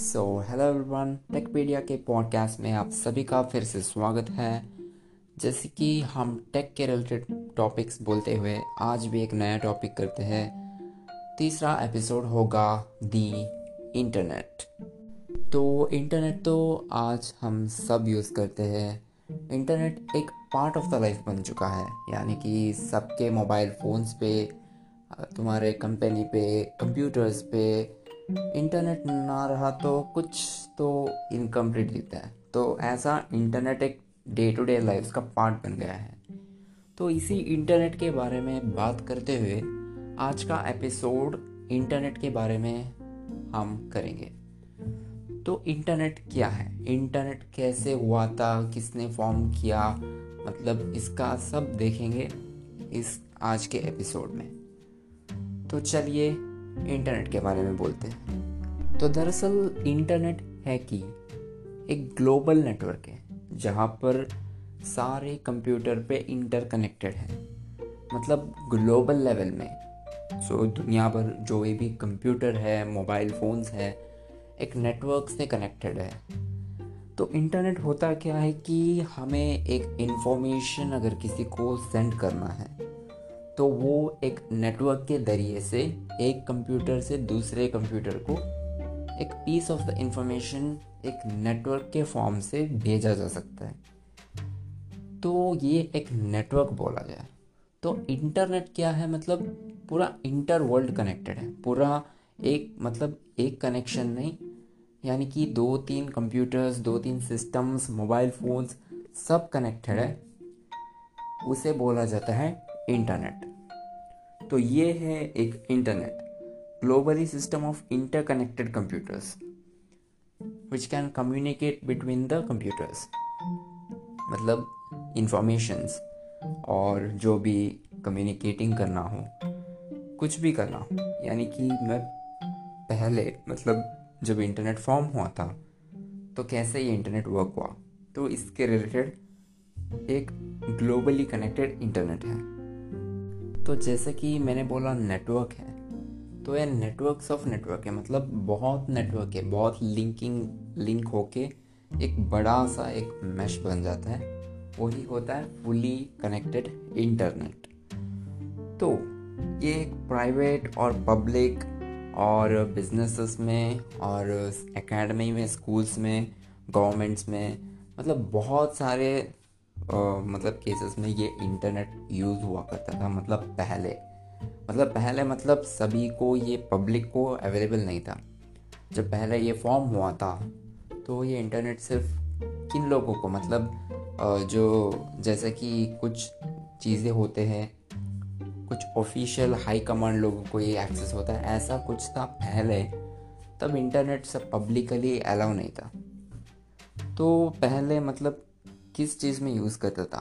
सो hello everyone Techpedia के podcast में आप सभी का फिर से स्वागत है। जैसे कि हम टेक के रिलेटेड टॉपिक्स बोलते हुए आज भी एक नया टॉपिक करते हैं। तीसरा एपिसोड होगा दी इंटरनेट तो इंटरनेट तो आज हम सब यूज़ करते हैं। इंटरनेट एक पार्ट ऑफ़ द लाइफ बन चुका है। यानी कि सबके मोबाइल फ़ोन्स पे, तुम्हारे कंपनी पे कंप्यूटर्स पे इंटरनेट ना रहा तो कुछ तो इनकम्प्लीट दिखता है। तो ऐसा इंटरनेट एक डे टू डे लाइफ का पार्ट बन गया है। तो इसी इंटरनेट के बारे में बात करते हुए आज का एपिसोड इंटरनेट के बारे में हम करेंगे। तो इंटरनेट क्या है? इंटरनेट कैसे हुआ था? किसने फॉर्म किया? मतलब इसका सब देखेंगे इस आज के एपिसोड में। तो चलिए इंटरनेट के बारे में बोलते हैं। तो दरअसल इंटरनेट है कि एक ग्लोबल नेटवर्क है, जहाँ पर सारे कंप्यूटर पे इंटरकनेक्टेड है। मतलब ग्लोबल लेवल में। सो, दुनिया भर जो भी कंप्यूटर है, मोबाइल फ़ोन्स है, एक नेटवर्क से कनेक्टेड है। तो इंटरनेट होता क्या है कि हमें एक इंफॉर्मेशन अगर किसी को सेंड करना है तो वो एक नेटवर्क के ज़रिए से एक कंप्यूटर से दूसरे कंप्यूटर को एक पीस ऑफ़ द इंफॉर्मेशन एक नेटवर्क के फॉर्म से भेजा जा सकता है। तो ये एक नेटवर्क बोला जाए तो इंटरनेट क्या है? मतलब पूरा इंटर वर्ल्ड कनेक्टेड है। पूरा एक मतलब एक कनेक्शन नहीं, यानी कि दो तीन कंप्यूटर्स दो तीन सिस्टम्स मोबाइल फोन्स सब कनेक्टेड है। उसे बोला जाता है इंटरनेट तो ये है एक internet globally system of interconnected computers which can communicate between the computers मतलब इंफॉर्मेशंस और जो भी कम्युनिकेटिंग करना हो, कुछ भी करना हो। यानी कि मैं पहले मतलब जब इंटरनेट फॉर्म हुआ था तो कैसे ये इंटरनेट वर्क हुआ? तो इसके रिलेटेड एक ग्लोबली कनेक्टेड इंटरनेट है। तो जैसे कि मैंने बोला नेटवर्क है तो ये नेटवर्क्स ऑफ़ नेटवर्क है मतलब बहुत नेटवर्क है, बहुत लिंकिंग लिंक होके एक बड़ा सा एक मैश बन जाता है। वही होता है फुली कनेक्टेड इंटरनेट तो ये एक प्राइवेट और पब्लिक और बिजनेसेस में और एकेडमी में स्कूल्स में गवर्नमेंट्स में मतलब बहुत सारे मतलब केसेस में ये इंटरनेट यूज़ हुआ करता था मतलब पहले। मतलब पहले मतलब सभी को ये पब्लिक को अवेलेबल नहीं था। जब पहले ये फॉर्म हुआ था तो ये इंटरनेट सिर्फ़ किन लोगों को मतलब जो जैसे कि कुछ चीज़ें होते हैं, कुछ ऑफिशियल हाई कमांड लोगों को ये एक्सेस होता है, ऐसा कुछ था पहले। तब इंटरनेट सब पब्लिकली अलाउ नहीं था। तो पहले मतलब किस चीज़ में यूज़ करता था?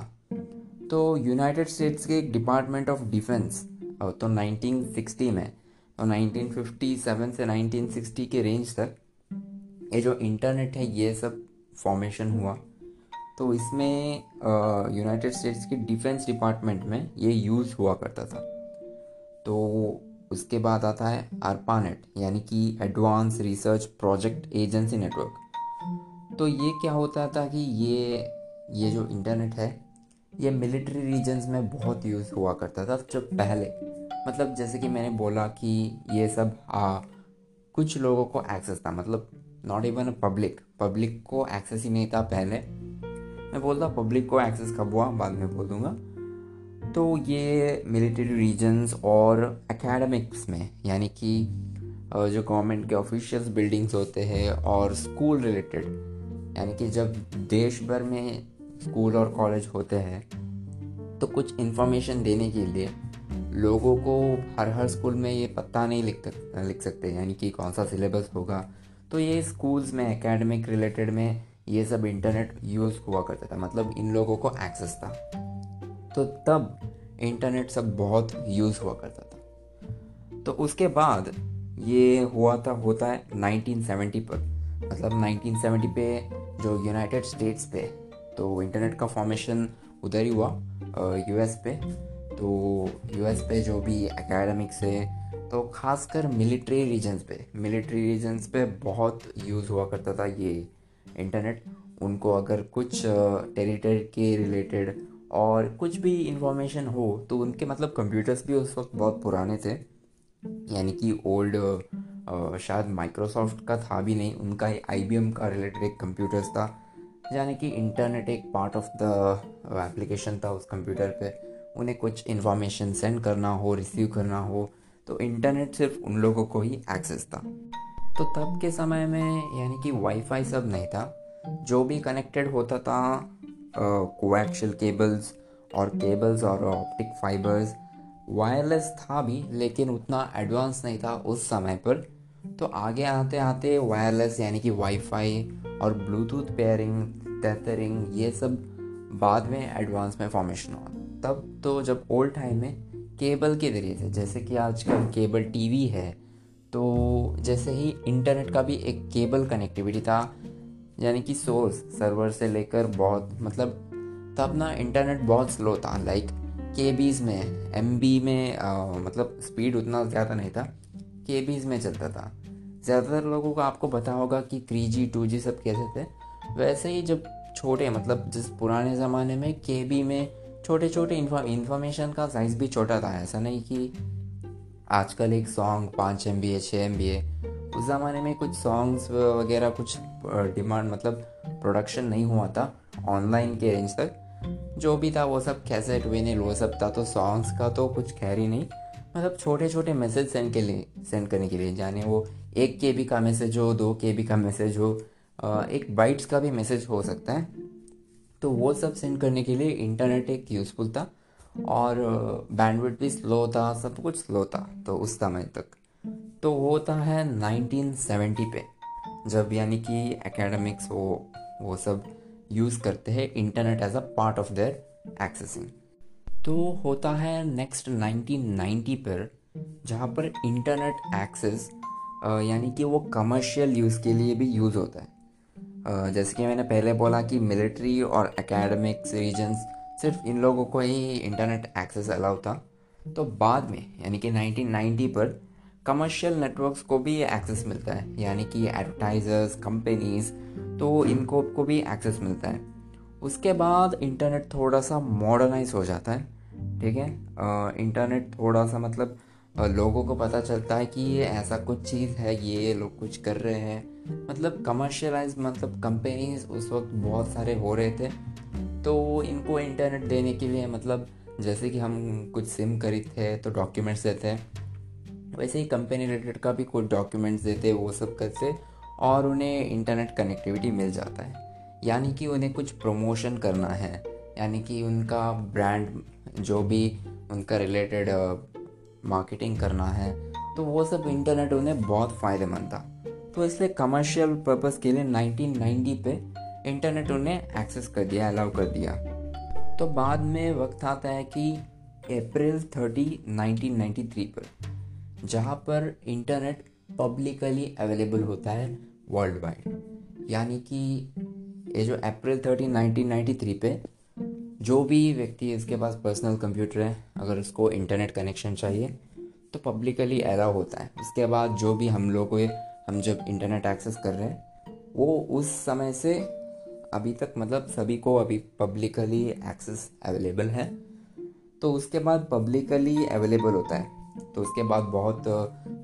तो यूनाइटेड स्टेट्स के एक डिपार्टमेंट ऑफ़ डिफेंस तो 1960 में तो 1957 से 1960 के रेंज तक, ये जो इंटरनेट है, ये सब फॉर्मेशन हुआ। तो इसमें यूनाइटेड स्टेट्स के डिफेंस डिपार्टमेंट में ये यूज़ हुआ करता था। तो उसके बाद आता है आरपानेट यानी कि advance research project agency network तो ये क्या होता था कि ये ये जो इंटरनेट है ये मिलिट्री रीजन्स में बहुत यूज़ हुआ करता था जब पहले। मतलब जैसे कि मैंने बोला कि ये सब आ, कुछ लोगों को एक्सेस था मतलब नॉट इवन पब्लिक पब्लिक को एक्सेस ही नहीं था पहले। मैं बोलता पब्लिक को एक्सेस कब हुआ बाद में बोल दूँगा तो ये मिलिट्री रीजन्स और एकेडमिक्स में यानी कि जो गवर्नमेंट के ऑफिशियल्स बिल्डिंग्स होते हैं और स्कूल रिलेटेड यानी कि जब देश भर में स्कूल और कॉलेज होते हैं तो कुछ इन्फॉर्मेशन देने के लिए लोगों को हर हर स्कूल में ये पता नहीं लिख लिख सकते, यानी कि कौन सा सिलेबस होगा। तो ये स्कूल्स में एकेडमिक रिलेटेड में ये सब इंटरनेट यूज़ हुआ करता था मतलब इन लोगों को एक्सेस था। तो तब इंटरनेट सब बहुत यूज़ हुआ करता था। तो उसके बाद ये हुआ था, होता है 1970 पर मतलब 1970 पे जो यूनाइटेड स्टेट्स पे तो इंटरनेट का फॉर्मेशन उधर ही हुआ यूएस पे। तो यूएस पे जो भी एकेडमिक्स है तो खासकर मिलिट्री रीजन्स पे मिलिट्री रीजन्स पे बहुत यूज़ हुआ करता था ये इंटरनेट उनको अगर कुछ टेरिटरी के रिलेटेड और कुछ भी इंफॉर्मेशन हो तो उनके मतलब कंप्यूटर्स भी उस वक्त बहुत पुराने थे। यानी कि ओल्ड शायद माइक्रोसॉफ्ट का था भी नहीं, उनका आई का रिलेटेड एक कंप्यूटर्स था। यानी कि इंटरनेट एक पार्ट ऑफ़ द एप्लीकेशन था उस कंप्यूटर पे। उन्हें कुछ इन्फॉर्मेशन सेंड करना हो रिसीव करना हो तो इंटरनेट सिर्फ़ उन लोगों को ही एक्सेस था। तो तब के समय में यानी कि वाईफाई सब नहीं था। जो भी कनेक्टेड होता था कोएक्शियल केबल्स और केबल्स और ऑप्टिक फाइबर्स वायरलेस था भी, लेकिन उतना एडवांस नहीं था उस समय पर। तो आगे आते आते वायरलेस यानी कि वाईफाई और ब्लूटूथ पेयरिंग टेथरिंग ये सब बाद में एडवांस में फॉर्मेशन हुआ। तब तो जब ओल्ड टाइम में केबल के ज़रिए से जैसे कि आजकल केबल टीवी है तो जैसे ही इंटरनेट का भी एक केबल कनेक्टिविटी था यानी कि सोर्स सर्वर से लेकर बहुत मतलब तब ना इंटरनेट बहुत स्लो था। लाइक के बीज में एम बी में आ, मतलब स्पीड उतना ज़्यादा नहीं था। के बीज में चलता था। ज़्यादातर लोगों को आपको पता होगा कि थ्री जी टू जी सब कैसे थे। वैसे ही जब छोटे मतलब जिस पुराने ज़माने में के बी में छोटे छोटे इन्फॉर्मेशन का साइज़ भी छोटा था, ऐसा नहीं कि आजकल एक सॉन्ग पाँच एम बी है छः एम बी है उस ज़माने में कुछ सॉन्ग्स वगैरह कुछ डिमांड मतलब प्रोडक्शन नहीं हुआ था ऑनलाइन के रेंज तक। जो भी था वो सब कैसेट विनिल वो सब था तो सॉन्ग्स का तो कुछ खैर ही नहीं। मतलब छोटे छोटे मैसेज सेंड के लिए सेंड करने के लिए जाने। वो एक के बी का मैसेज हो, दो के बी का मैसेज हो एक बाइट्स का भी मैसेज हो सकता है। तो वो सब सेंड करने के लिए इंटरनेट एक यूज़फुल था और बैंडविड भी स्लो था, सब कुछ स्लो था तो उस समय तक। तो वो होता है 1970 पे, जब यानी कि एकेडमिक्स वो वो सब यूज़ करते हैं internet as a part of their accessing तो होता है नेक्स्ट 1990 पर, जहाँ पर इंटरनेट एक्सेस यानी कि वो कमर्शियल यूज़ के लिए भी यूज़ होता है। जैसे कि मैंने पहले बोला कि मिलिट्री और एकेडमिक्स रीजन्स सिर्फ़ इन लोगों को ही इंटरनेट एक्सेस अलाउ था। तो बाद में, यानी कि 1990 पर कमर्शियल नेटवर्क्स को भी एक्सेस मिलता है। यानी कि एडवर्टाइजर्स कंपनीज़ तो इनको को भी एक्सेस मिलता है। उसके बाद इंटरनेट थोड़ा सा मॉडर्नाइज हो जाता है। ठीक है? इंटरनेट थोड़ा सा मतलब लोगों को पता चलता है कि ये ऐसा कुछ चीज़ है, ये लोग कुछ कर रहे हैं। मतलब कमर्शियलाइज मतलब कंपनीज़ उस वक्त बहुत सारे हो रहे थे। तो इनको इंटरनेट देने के लिए मतलब जैसे कि हम कुछ सिम खरीदते तो डॉक्यूमेंट्स देते हैं। वैसे ही कंपनी रिलेटेड का भी कुछ डॉक्यूमेंट्स देते वो सब करते और उन्हें इंटरनेट कनेक्टिविटी मिल जाता है। यानी कि उन्हें कुछ प्रमोशन करना है। यानी कि उनका ब्रांड जो भी उनका रिलेटेड मार्केटिंग करना है तो वो सब इंटरनेट उन्हें बहुत फ़ायदेमंद था। तो इसलिए कमर्शियल पर्पज़ के लिए 1990 पे इंटरनेट उन्हें एक्सेस कर दिया अलाउ कर दिया। तो बाद में वक्त आता है कि अप्रैल 30 1993 पर, जहाँ पर इंटरनेट पब्लिकली अवेलेबल होता है वर्ल्ड वाइड यानी कि ये जो अप्रैल थर्टीन नाइनटीन पे जो भी व्यक्ति इसके पास पर्सनल कंप्यूटर है, अगर उसको इंटरनेट कनेक्शन चाहिए तो पब्लिकली अलाउ होता है। उसके बाद जो भी हम लोग हम जब इंटरनेट एक्सेस कर रहे हैं, वो उस समय से अभी तक मतलब सभी को अभी पब्लिकली एक्सेस अवेलेबल है। तो उसके बाद पब्लिकली अवेलेबल होता है। तो उसके बाद बहुत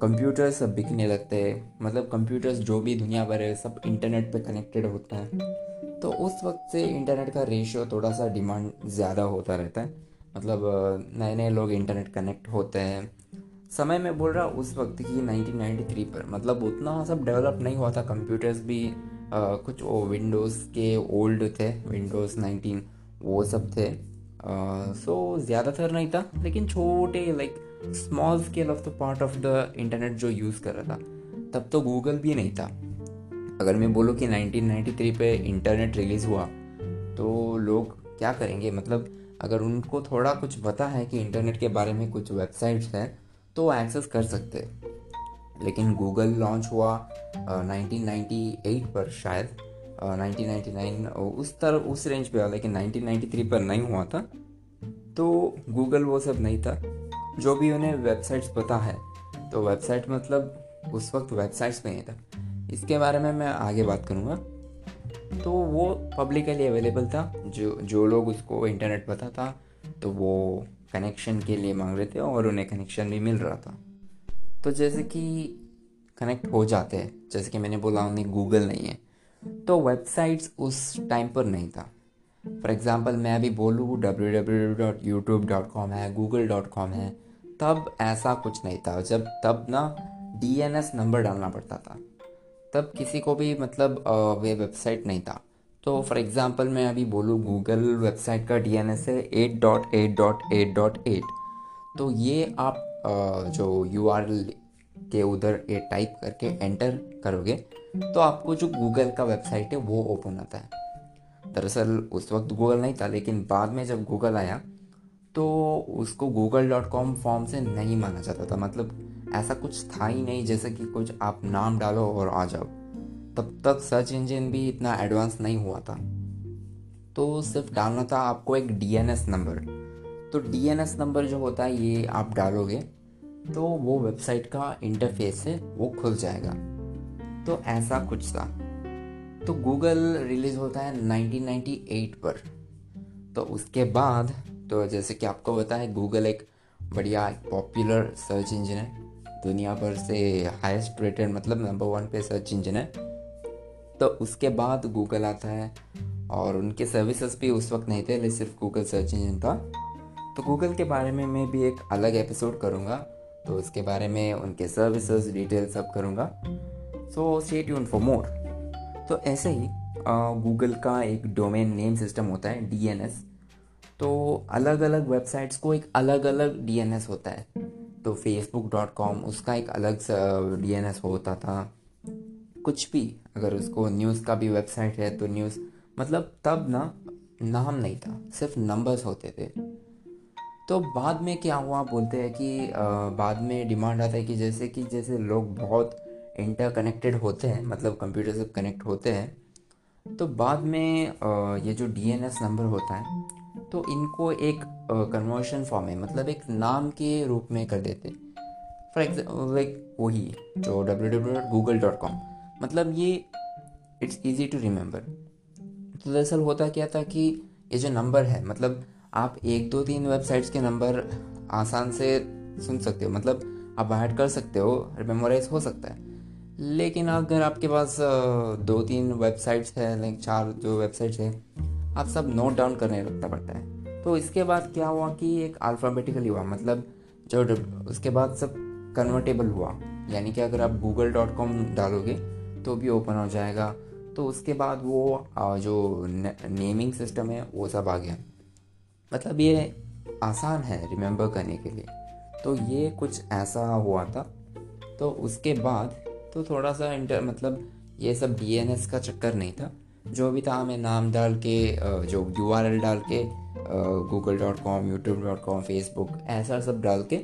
कंप्यूटर्स बिकने लगते हैं। मतलब कंप्यूटर्स जो भी दुनिया भर है, सब इंटरनेट पे कनेक्टेड होता है। तो उस वक्त से इंटरनेट का रेशियो थोड़ा सा डिमांड ज़्यादा होता रहता है। मतलब नए नए लोग इंटरनेट कनेक्ट होते हैं। समय में बोल रहा उस वक्त की 1993 पर। मतलब उतना सब डेवलप नहीं हुआ था। कंप्यूटर्स भी आ, कुछ वो विंडोज़ के ओल्ड थे विंडोज़ 19 वो सब थे। सो ज़्यादातर नहीं था। लेकिन छोटे like small scale of the part of the internet जो यूज़ कर रहा था तब तो गूगल भी नहीं था। अगर मैं बोलूँ कि 1993 पे इंटरनेट रिलीज़ हुआ तो लोग क्या करेंगे? मतलब अगर उनको थोड़ा कुछ पता है कि इंटरनेट के बारे में कुछ वेबसाइट्स हैं तो एक्सेस कर सकते लेकिन गूगल लॉन्च हुआ uh, 1998 पर शायद uh, 1999 उस तरह उस रेंज पे हुआ लेकिन 1993 पर नहीं हुआ था। तो गूगल वो सब नहीं था जो भी उन्हें वेबसाइट्स पता है। तो वेबसाइट मतलब उस वक्त वेबसाइट्स नहीं था। इसके बारे में मैं आगे बात करूँगा। तो वो पब्लिकली अवेलेबल था, जो जो लोग उसको इंटरनेट पता था तो वो कनेक्शन के लिए मांग रहे थे और उन्हें कनेक्शन भी मिल रहा था। तो जैसे कि कनेक्ट हो जाते हैं, जैसे कि मैंने बोला उन्हें गूगल नहीं है तो वेबसाइट्स उस टाइम पर नहीं था। फॉर एग्ज़ाम्पल मैं अभी बोलूँ W W dot YouTube dot com है गूगल डॉट कॉम है, तब ऐसा कुछ नहीं था। जब, तब ना डी एन एस नंबर डालना पड़ता था। तब किसी को भी मतलब वे वेबसाइट नहीं था। तो फॉर एग्ज़ाम्पल मैं अभी बोलूँ गूगल वेबसाइट का डी एन एस है eight dot eight dot eight dot eight तो ये आप जो यू आर के उधर ये टाइप करके एंटर करोगे तो आपको जो गूगल का वेबसाइट है, वो ओपन होता है। दरअसल उस वक्त गूगल नहीं था, लेकिन बाद में जब गूगल आया तो उसको गूगल डॉट कॉम फॉर्म से नहीं माना जाता था। मतलब ऐसा कुछ था ही नहीं जैसे कि कुछ आप नाम डालो और आ जाओ। तब तक सर्च इंजन भी इतना एडवांस नहीं हुआ था। तो सिर्फ़ डालना था आपको एक डीएनएस नंबर तो डीएनएस नंबर जो होता है, ये आप डालोगे तो वो वेबसाइट का इंटरफेस है वो खुल जाएगा। तो ऐसा कुछ था। तो गूगल रिलीज़ होता है 1998 पर। तो उसके बाद तो जैसे कि आपको है गूगल एक बढ़िया पॉपुलर सर्च इंजन है। दुनिया भर से हाईएस्ट रेटेड मतलब नंबर वन पे सर्च इंजन है। तो उसके बाद गूगल आता है और उनके सर्विसेज़ भी उस वक्त नहीं थे लेकिन सिर्फ़ गूगल सर्च इंजन था। तो गूगल के बारे में मैं भी एक अलग एपिसोड करूँगा। तो उसके बारे में उनके सर्विसेज़ डिटेल सब करूँगा। So stay tune for more तो ऐसे ही गूगल का एक डोमेन नेम सिस्टम होता है डीएनएस तो अलग अलग वेबसाइट्स को एक अलग अलग डी होता है। तो फेसबुक डॉट कॉम उसका एक अलग डी एन एस होता था। कुछ भी अगर उसको न्यूज़ का भी वेबसाइट है तो न्यूज़ मतलब तब ना नाम नहीं था सिर्फ़ नंबर्स होते थे। तो बाद में क्या हुआ बोलते हैं कि आ, बाद में डिमांड आता है कि जैसे कि जैसे लोग बहुत इंटरकनेक्टेड होते हैं मतलब कंप्यूटर से कनेक्ट होते हैं तो बाद में आ, ये जो डीएनएस नंबर होता है तो इनको एक कन्वर्शन फॉर्म है मतलब एक नाम के रूप में कर देते। फॉर एग्ज़ाम्पल लाइक वही जो W W dot Google dot com मतलब ये इट्स ईजी टू रिमेंबर तो दरअसल होता क्या था कि ये जो नंबर है मतलब आप एक, दो, तीन वेबसाइट्स के नंबर आसान से सुन सकते हो मतलब आप ऐड कर सकते हो मेमोराइज हो सकता है। लेकिन अगर आपके पास दो, तीन वेबसाइट्स है लाइक चार जो वेबसाइट्स है आप सब नोट डाउन करने रखना पड़ता है। तो इसके बाद क्या हुआ कि एक अल्फ़ाबेटिकली हुआ मतलब जो उसके बाद सब कन्वर्टेबल हुआ। यानी कि अगर आप गूगल डॉट कॉम डालोगे तो भी ओपन हो जाएगा। तो उसके बाद वो जो नेमिंग सिस्टम है, वो सब आ गया। मतलब ये आसान है रिमेंबर करने के लिए। तो ये कुछ ऐसा हुआ था। तो उसके बाद तो थोड़ा सा इंटर मतलब ये सब डी का चक्कर नहीं था। जो भी था हमें नाम डाल के जो यू आर एल डाल के Google dot com YouTube dot com Facebook ऐसा सब डाल के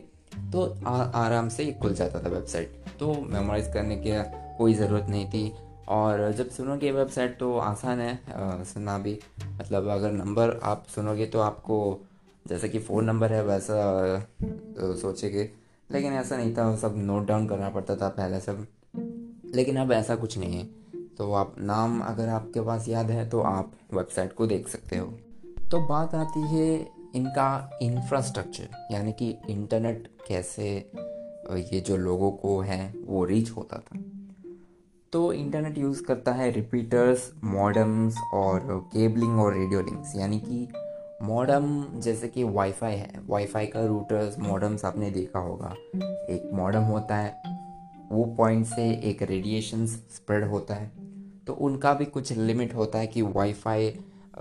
तो आ, आराम से खुल जाता था वेबसाइट तो मेमोराइज करने की कोई ज़रूरत नहीं थी। और जब सुनोगे वेबसाइट तो आसान है आ, सुनना भी। मतलब अगर नंबर आप सुनोगे तो आपको जैसे कि फ़ोन नंबर है वैसा तो सोचेंगे। लेकिन ऐसा नहीं था सब नोट डाउन करना पड़ता था पहले सब लेकिन अब ऐसा कुछ नहीं है। तो आप नाम अगर आपके पास याद है तो आप वेबसाइट को देख सकते हो। तो बात आती है इनका इंफ्रास्ट्रक्चर यानी कि इंटरनेट कैसे ये जो लोगों को है, वो रीच होता था। तो इंटरनेट यूज़ करता है रिपीटर्स मॉडम्स और केबलिंग और रेडियो लिंक्स यानी कि मॉडम जैसे कि वाईफाई है। वाईफाई का रूटर्स मॉडम्स आपने देखा होगा। एक मॉडम होता है, वो पॉइंट से एक रेडिएशन स्प्रेड होता है। तो उनका भी कुछ लिमिट होता है कि वाईफाई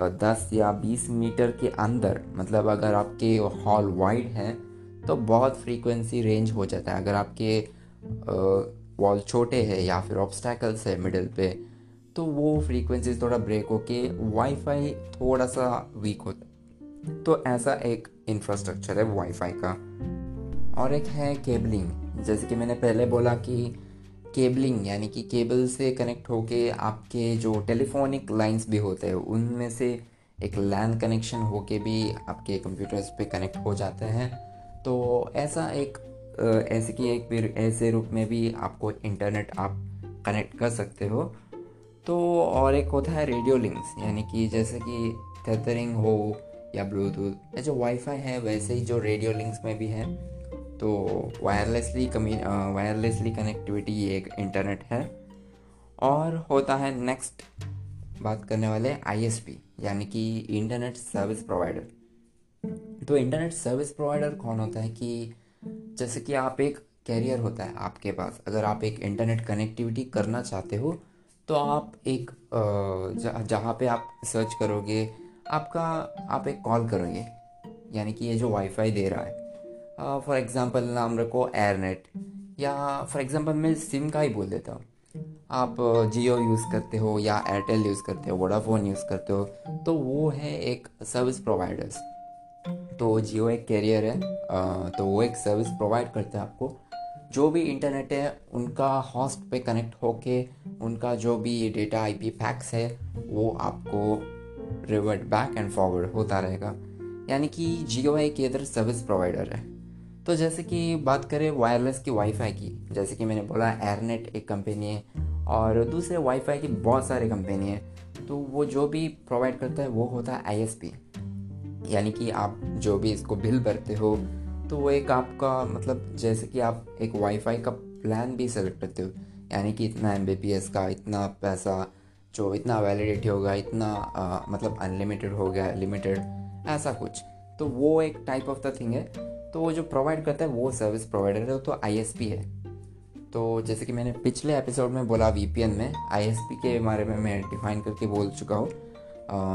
दस या बीस मीटर के अंदर मतलब अगर आपके हॉल वाइड है तो बहुत फ्रीक्वेंसी रेंज हो जाता है। अगर आपके वॉल छोटे हैं या फिर ऑब्स्टैकल्स है मिडल पे तो वो फ्रीक्वेंसी थोड़ा ब्रेक होके वाईफाई थोड़ा सा वीक होता है। तो ऐसा एक इंफ्रास्ट्रक्चर है वाईफाई का। और एक है केबलिंग जैसे कि मैंने पहले बोला कि केबलिंग, यानी कि केबल से कनेक्ट होके आपके जो टेलीफोनिक लाइंस भी होते हैं, उनमें से एक लैन कनेक्शन होके भी आपके कंप्यूटर्स पे कनेक्ट हो जाते हैं। तो ऐसा एक ऐसे कि एक फिर ऐसे रूप में भी आपको इंटरनेट आप कनेक्ट कर सकते हो। तो और एक होता है रेडियो लिंक्स, यानी कि जैसे कि टेथरिंग हो या ब्लूटूथ या जो वाईफाई है, वैसे ही जो रेडियो लिंक्स में भी है तो वायरलेसली कमी वायरलेसली कनेक्टिविटी ये एक इंटरनेट है। और होता है नेक्स्ट बात करने वाले आईएसपी यानी कि इंटरनेट सर्विस प्रोवाइडर तो इंटरनेट सर्विस प्रोवाइडर कौन होता है कि जैसे कि आप एक कैरियर होता है आपके पास, अगर आप एक इंटरनेट कनेक्टिविटी करना चाहते हो तो आप एक जहाँ पे आप सर्च करोगे, आपका, आप एक कॉल करोगे, यानी कि ये जो वाईफाई दे रहा है। फॉर एग्ज़ाम्पल नाम रखो एयरनेट या फॉर एग्ज़ाम्पल मैं सिम का ही बोल देता हूँ। आप जियो यूज़ करते हो या एयरटेल यूज़ करते हो वोडाफोन यूज़ करते हो तो वो है एक सर्विस प्रोवाइडर्स तो जियो एक कैरियर है तो वो एक सर्विस प्रोवाइड करता है आपको। जो भी इंटरनेट है, उनका हॉस्ट पे कनेक्ट होके, उनका जो भी डेटा आईपी पैक्स है, वो आपको रिवर्ट बैक एंड फॉरवर्ड होता रहेगा। यानी कि जियो एक इधर सर्विस प्रोवाइडर है। तो जैसे कि बात करें वायरलेस की वाईफाई की जैसे कि मैंने बोला एयरनेट एक कंपनी है और दूसरे वाईफाई की बहुत सारे कंपनी है तो वो जो भी प्रोवाइड करता है वो होता है आईएसपी यानी कि आप जो भी इसको बिल भरते हो तो वो एक आपका मतलब जैसे कि आप एक वाईफाई का प्लान भी सेलेक्ट करते हो। यानी कि इतना एमबीपीएस का इतना पैसा जो इतना वैलिडिटी होगा इतना आ, मतलब अनलिमिटेड हो गया लिमिटेड ऐसा कुछ। तो वो एक टाइप ऑफ़ द थिंग है। तो वो जो प्रोवाइड करता है, वो सर्विस प्रोवाइडर है तो आईएसपी है। तो जैसे कि मैंने पिछले एपिसोड में बोला वीपीएन में आईएसपी के बारे में मैं डिफाइन करके बोल चुका हूँ।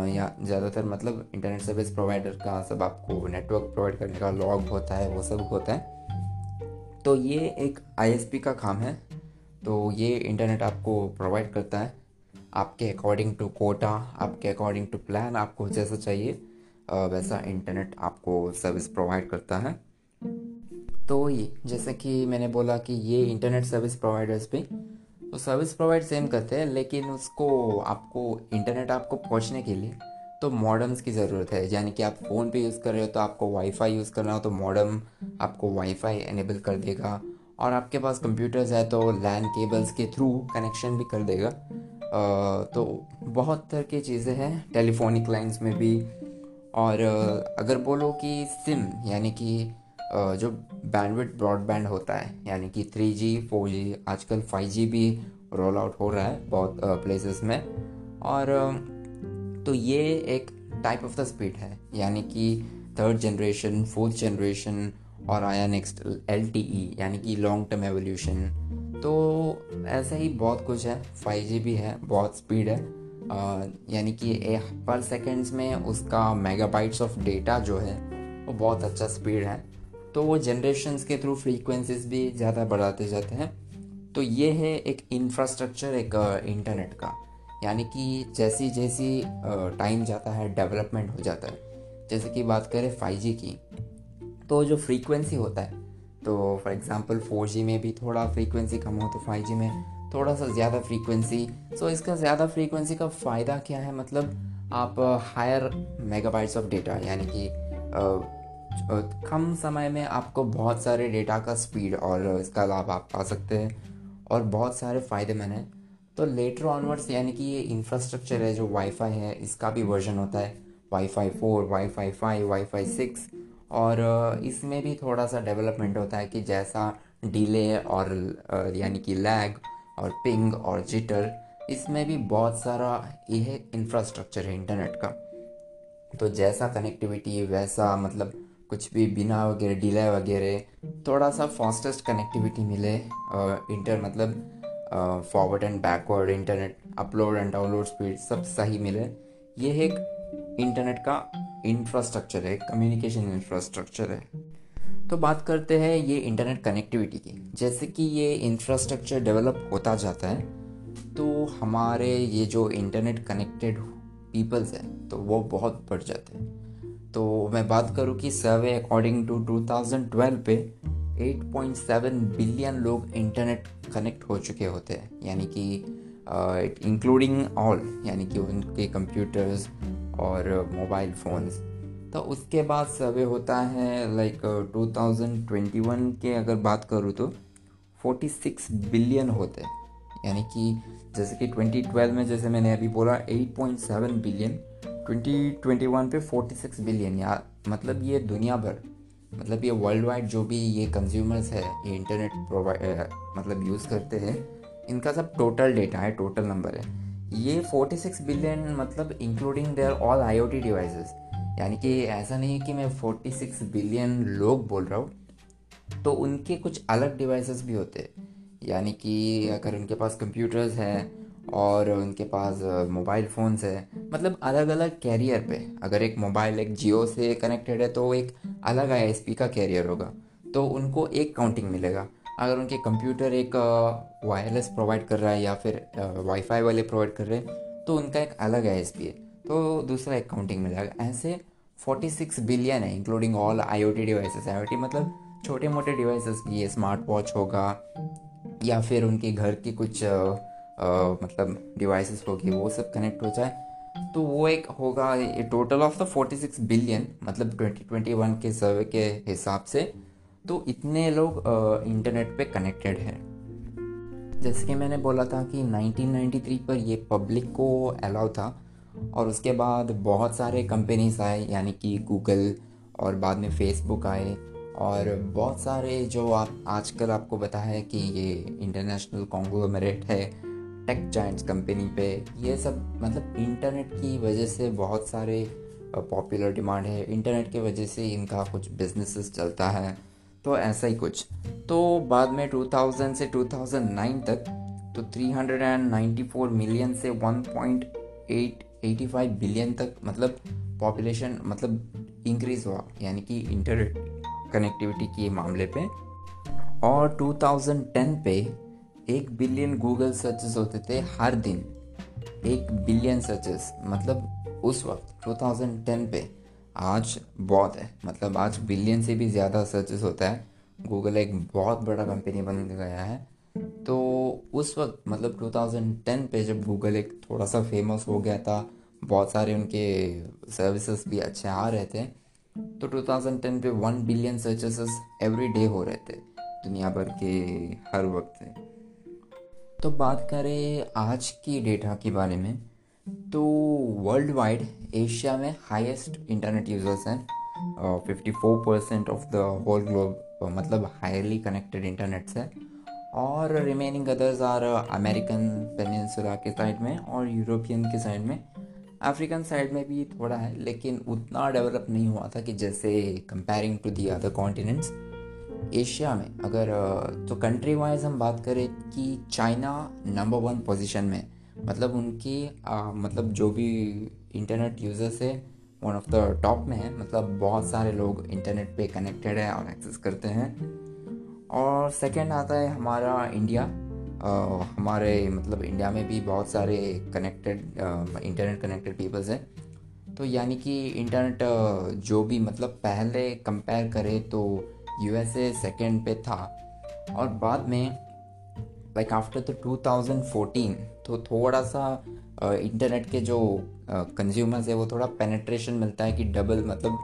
या ज़्यादातर मतलब इंटरनेट सर्विस प्रोवाइडर का सब आपको नेटवर्क प्रोवाइड करने का लॉग होता है, वो सब होता है। तो ये एक आईएसपी का काम है। तो ये इंटरनेट आपको प्रोवाइड करता है। आपके अकॉर्डिंग टू कोटा आपके अकॉर्डिंग टू प्लान आपको जैसा चाहिए वैसा इंटरनेट आपको सर्विस प्रोवाइड करता है। तो ये, जैसे कि मैंने बोला कि ये इंटरनेट सर्विस प्रोवाइडर्स पे तो सर्विस प्रोवाइड सेम करते हैं, लेकिन उसको आपको इंटरनेट आपको पहुँचने के लिए तो मॉडम्स की ज़रूरत है। यानी कि आप फ़ोन पे यूज़ कर रहे हो तो आपको वाईफाई यूज़ करना हो तो मॉडम आपको वाईफाई एनेबल कर देगा। और आपके पास कंप्यूटर्स है तो लैंड केबल्स के थ्रू कनेक्शन भी कर देगा। तो बहुत तरह की चीज़ें हैं टेलीफोनिक लाइंस में भी। और अगर बोलो कि सिम यानी कि जो बैंडविड ब्रॉडबैंड होता है, यानी कि थ्री जी फोर जी आजकल फाइव जी भी रोल आउट हो रहा है बहुत प्लेसेस में। और तो ये एक टाइप ऑफ़ द स्पीड है, यानी कि थर्ड जनरेशन फोर्थ जनरेशन और आया नेक्स्ट LTE यानी कि लॉन्ग टर्म एवोल्यूशन तो ऐसा ही बहुत कुछ है फाइव जी भी है, बहुत स्पीड है। यानी कि पर सेकेंड्स में उसका मेगाबाइट्स ऑफ़ डेटा जो है, वो बहुत अच्छा स्पीड है। तो वो जनरेशन के थ्रू फ्रीक्वेंसीज भी ज़्यादा बढ़ाते जाते हैं। तो ये है एक इंफ्रास्ट्रक्चर एक इंटरनेट का। यानी कि जैसी जैसी टाइम जाता है डेवलपमेंट हो जाता है। जैसे कि बात करें फाइव की तो जो फ्रीक्वेंसी होता है तो फॉर एग्ज़ाम्पल फोर में भी थोड़ा फ्रीक्वेंसी कम हो तो फाइव में थोड़ा सा ज़्यादा फ्रीक्वेंसी सो इसका ज़्यादा फ्रीक्वेंसी का फ़ायदा क्या है? मतलब आप हायर मेगाबाइट्स ऑफ़ डेटा यानी कि कम समय में आपको बहुत सारे डेटा का स्पीड और इसका लाभ आप पा सकते हैं और बहुत सारे फ़ायदेमंद हैं। तो लेटर ऑनवर्ड्स यानी कि ये इंफ्रास्ट्रक्चर है, जो वाईफाई है, इसका भी वर्जन होता है। WiFi four WiFi five WiFi six और इसमें भी थोड़ा सा डेवलपमेंट होता है कि जैसा डिले और यानी कि लैग और पिंग और जिटर इसमें भी बहुत सारा यह इंफ्रास्ट्रक्चर है इंटरनेट का। तो जैसा कनेक्टिविटी वैसा मतलब कुछ भी बिना वगैरह डिले वगैरह थोड़ा सा फास्टेस्ट कनेक्टिविटी मिले इंटर मतलब forward and backward internet upload and download speed सब सही मिले। ये एक इंटरनेट का इंफ्रास्ट्रक्चर है कम्युनिकेशन इंफ्रास्ट्रक्चर है। तो बात करते हैं ये इंटरनेट कनेक्टिविटी की। जैसे कि ये इंफ्रास्ट्रक्चर डेवलप होता जाता है तो हमारे ये जो इंटरनेट कनेक्टेड पीपल्स हैं तो वो बहुत बढ़ जाते हैं। तो मैं बात करूँ कि सर्वे अकॉर्डिंग टू 2012 पे 8.7 बिलियन लोग इंटरनेट कनेक्ट हो चुके होते हैं। यानी कि इंक्लूडिंग ऑल यानी कि उनके कंप्यूटर्स और मोबाइल फ़ोन्स तो उसके बाद सर्वे होता है लाइक थाउज़ेंड ट्वेंटी वन के अगर बात करूँ तो फोर्टी सिक्स बिलियन होते हैं। यानी कि जैसे कि 2012 में जैसे मैंने अभी बोला 8.7 बिलियन। 2021 पे 46 बिलियन या मतलब ये दुनिया भर मतलब ये वर्ल्ड वाइड जो भी ये कंज्यूमर्स है, ये इंटरनेट प्रोवाइड मतलब यूज़ करते हैं, इनका सब टोटल डेटा है टोटल नंबर है। ये 46 बिलियन मतलब including their all IoT devices यानी कि ऐसा नहीं है कि मैं 46 बिलियन लोग बोल रहा हूँ तो उनके कुछ अलग डिवाइसेस भी होते हैं। यानी कि अगर उनके पास कंप्यूटर्स हैं और उनके पास मोबाइल फ़ोन्स है। मतलब अलग अलग कैरियर पे। अगर एक मोबाइल एक जियो से कनेक्टेड है तो एक अलग आई का कैरियर होगा। तो उनको एक काउंटिंग मिलेगा। अगर उनके कंप्यूटर एक वायरलेस प्रोवाइड कर रहा है या फिर वाईफाई वाले प्रोवाइड कर रहे हैं तो उनका एक अलग आई है। तो दूसरा एक काउंटिंग मिलेगा। ऐसे 46 बिलियन है including all I O T devices. आई मतलब छोटे मोटे डिवाइसेस भी है स्मार्ट वॉच होगा या फिर उनके घर की कुछ आ, मतलब डिवाइसेस होगी वो सब कनेक्ट हो जाए तो वो एक होगा टोटल ऑफ़ द 46 बिलियन मतलब 2021 के सर्वे के हिसाब से तो इतने लोग इंटरनेट पे कनेक्टेड हैं। जैसे कि मैंने बोला था कि 1993 पर ये पब्लिक को अलाउ था, और उसके बाद बहुत सारे कंपनीज़ आए, यानी कि गूगल और बाद में फेसबुक आए, और बहुत सारे जो आप, आजकल आपको पता है कि ये इंटरनेशनल कॉन्ग्लोमरेट है टेक जाइंट्स कंपनी पे, ये सब मतलब इंटरनेट की वजह से बहुत सारे पॉपुलर डिमांड है। इंटरनेट की वजह से इनका कुछ बिजनेसेस चलता है। तो ऐसा ही कुछ। तो बाद में 2000 से 2009 तक तो 394 मिलियन से 1.885 बिलियन तक मतलब पॉपुलेशन मतलब इंक्रीज हुआ। यानी कि इंटरनेट कनेक्टिविटी के मामले पे। और 2010 पे एक बिलियन गूगल सर्चेस होते थे हर दिन। एक बिलियन सर्चेस मतलब उस वक्त 2010 पे। आज बहुत है मतलब आज बिलियन से भी ज़्यादा सर्चेस होता है। गूगल एक बहुत बड़ा कंपनी बन गया है। तो उस वक्त मतलब 2010 पे जब गूगल एक थोड़ा सा फ़ेमस हो गया था, बहुत सारे उनके सर्विसेज़ भी अच्छे आ रहे थे तो 2010 पे one billion searches every day हो रहे थे, दुनिया भर के हर वक्त। तो बात करें आज की डेटा के बारे में तो वर्ल्ड वाइड एशिया में हाईएस्ट इंटरनेट यूज़र्स हैं fifty four percent of the whole globe मतलब हाईली कनेक्टेड इंटरनेट है, और remaining others are American peninsula के साइड में और यूरोपियन के साइड में। अफ्रीकन साइड में भी थोड़ा है, लेकिन उतना डेवलप नहीं हुआ था कि जैसे comparing to the other continents Asia में अगर तो कंट्री वाइज हम बात करें कि चाइना नंबर वन पोजीशन में मतलब उनकी आ, मतलब जो भी इंटरनेट यूज़र्स है वन ऑफ़ द टॉप में है मतलब बहुत सारे लोग इंटरनेट पे कनेक्टेड है और एक्सेस करते हैं। और सेकंड आता है हमारा इंडिया आ, हमारे मतलब इंडिया में भी बहुत सारे कनेक्टेड इंटरनेट कनेक्टेड पीपल्स हैं। तो यानी कि इंटरनेट जो भी मतलब पहले कंपेयर करें तो यूएसए सेकंड पे था। और बाद में लाइक आफ्टर द 2014 तो थोड़ा सा इंटरनेट के जो कंज्यूमर्स है वो थोड़ा पेनेट्रेशन मिलता है कि डबल मतलब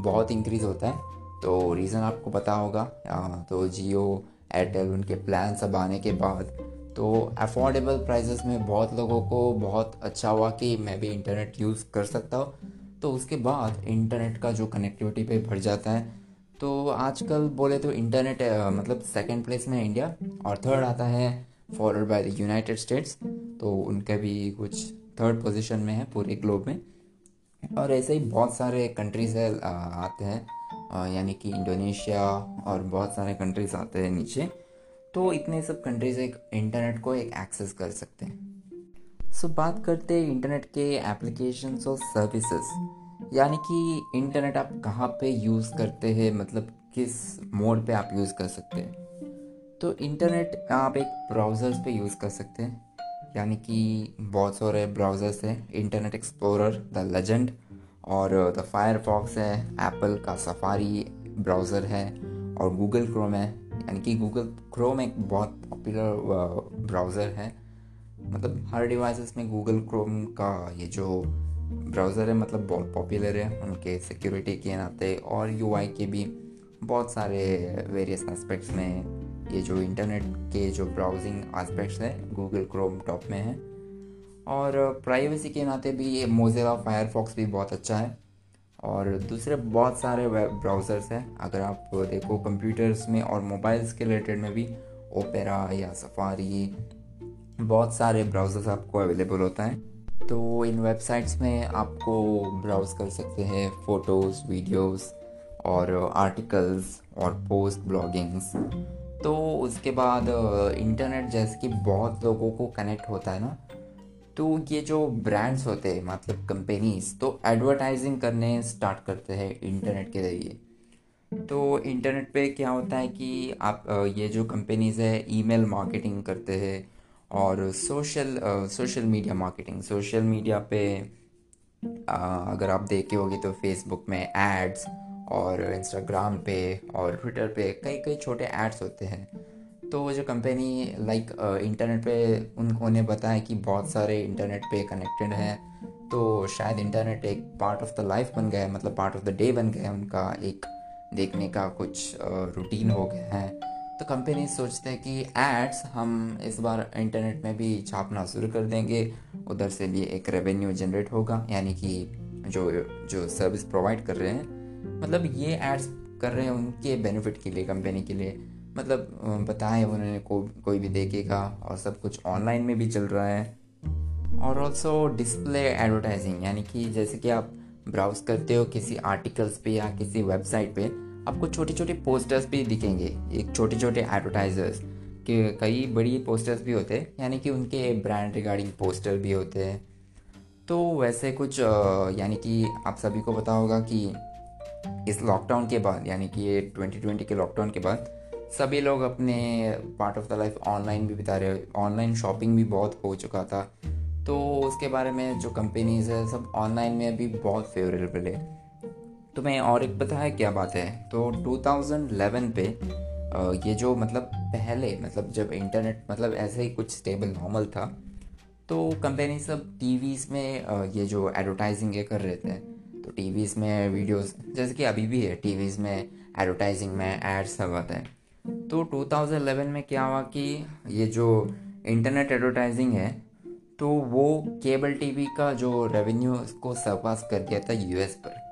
बहुत इंक्रीज़ होता है। तो रीज़न आपको पता होगा आ, तो जियो एयरटेल उनके प्लान सब आने के बाद तो अफोर्डेबल प्राइजेस में बहुत लोगों को बहुत अच्छा हुआ कि मैं भी इंटरनेट यूज़ कर सकता हूँ। तो उसके बाद इंटरनेट का जो कनेक्टिविटी पे बढ़ जाता है तो आजकल बोले तो इंटरनेट मतलब सेकंड प्लेस में है इंडिया और थर्ड आता है followed by the United States तो उनके भी कुछ थर्ड पोजीशन में है पूरे ग्लोब में. और ऐसे ही बहुत सारे कंट्रीज़ है आते हैं. यानी कि इंडोनेशिया और बहुत सारे कंट्रीज़ आते हैं नीचे. तो इतने सब कंट्रीज़ एक इंटरनेट को एक एक्सेस कर सकते हैं. सो so, बात करते हैं इंटरनेट के एप्लीकेशंस और सर्विसेज़ यानी कि इंटरनेट आप कहाँ पे यूज़ करते हैं मतलब किस मोड पे आप यूज़ कर सकते हैं? तो इंटरनेट आप एक ब्राउज़र्स पे यूज़ कर सकते हैं। यानी कि बहुत सारे ब्राउज़र्स हैं। इंटरनेट एक्सप्लोरर द लेजेंड और द फायरफॉक्स है। एप्पल का सफारी ब्राउज़र है और गूगल क्रोम है। यानी कि गूगल क्रोम एक बहुत पॉपुलर ब्राउज़र है। मतलब हर डिवाइसेस में गूगल क्रोम का ये जो ब्राउज़र है मतलब बहुत पॉपुलर है, उनके सिक्योरिटी के नाते और यूआई के भी बहुत सारे वेरियस एस्पेक्ट्स में ये जो इंटरनेट के जो ब्राउजिंग एस्पेक्ट्स हैं गूगल क्रोम टॉप में है। और प्राइवेसी के नाते भी ये मोज़िला फायरफॉक्स भी बहुत अच्छा है। और दूसरे बहुत सारे वेब ब्राउज़र्स हैं, अगर आप देखो कंप्यूटर्स में और मोबाइल्स के रिलेटेड में भी ओपेरा या सफारी बहुत सारे ब्राउज़र्स आपको अवेलेबल होता है। तो इन वेबसाइट्स में आपको ब्राउज़ कर सकते हैं फ़ोटोज़, वीडियोज़ और आर्टिकल्स और पोस्ट ब्लॉगिंग्स। तो उसके बाद इंटरनेट जैसे कि बहुत लोगों को कनेक्ट होता है ना तो ये जो ब्रांड्स होते हैं मतलब कंपनीज़ तो एडवर्टाइजिंग करने स्टार्ट करते हैं इंटरनेट के ज़रिए। तो इंटरनेट पे क्या होता है कि आप ये जो कंपनीज़ है, ईमेल मार्केटिंग करते हैं और social social media marketing social media पे अगर आप देखे होगे तो फेसबुक में एड्स और इंस्टाग्राम पे और ट्विटर पे कई कई छोटे एड्स होते हैं। तो वो जो कंपनी लाइक इंटरनेट पे उन्होंने बताया कि बहुत सारे इंटरनेट पे कनेक्टेड हैं तो शायद इंटरनेट एक पार्ट ऑफ़ द लाइफ बन गया है मतलब पार्ट ऑफ़ द डे बन गया है उनका, एक देखने का कुछ रूटीन हो गया है। तो कंपनी सोचते हैं कि एड्स हम इस बार इंटरनेट में भी छापना शुरू कर देंगे। उधर से भी एक रेवेन्यू जनरेट होगा, यानी कि जो जो सर्विस प्रोवाइड कर रहे हैं। मतलब ये एड्स कर रहे हैं उनके बेनिफिट के लिए कंपनी के लिए। मतलब बताए उन्होंने को, कोई भी देखेगा और सब कुछ ऑनलाइन में भी चल रहा है। और ऑल्सो डिस्प्ले एडवर्टाइजिंग यानी कि जैसे कि आप ब्राउज करते हो किसी आर्टिकल्स पे या किसी वेबसाइट पे आपको छोटे छोटे पोस्टर्स भी दिखेंगे, एक छोटे छोटे एडवर्टाइजर्स के कई बड़ी पोस्टर्स भी होते हैं, यानी कि उनके ब्रांड रिगार्डिंग पोस्टर भी होते हैं। तो वैसे कुछ यानी कि आप सभी को पता होगा कि इस लॉकडाउन के बाद, यानी कि ये 2020 के लॉकडाउन के बाद, सभी लोग अपने part of the life online भी बिता रहे ऑनलाइन शॉपिंग भी बहुत हो चुका था। तो उसके बारे में जो कंपनीज़ है, सब ऑनलाइन में भी बहुत फेवरेबल है। तो मैं और एक बताया क्या बात है? तो 2011 पे ये जो मतलब पहले मतलब जब इंटरनेट मतलब ऐसे ही कुछ स्टेबल नॉर्मल था तो कंपनी सब टीवीज़ में ये जो एडवर्टाइजिंग ये कर रहे थे। तो टीवीज़ में वीडियोस जैसे कि अभी भी है टीवीज़ में एडवर्टाइजिंग में एड्स सब आता है। तो 2011 में क्या हुआ कि ये जो इंटरनेट एडवर्टाइजिंग है तो वो केबल टीवी का जो रेवेन्यू को सरपास कर दिया था यूएस पर।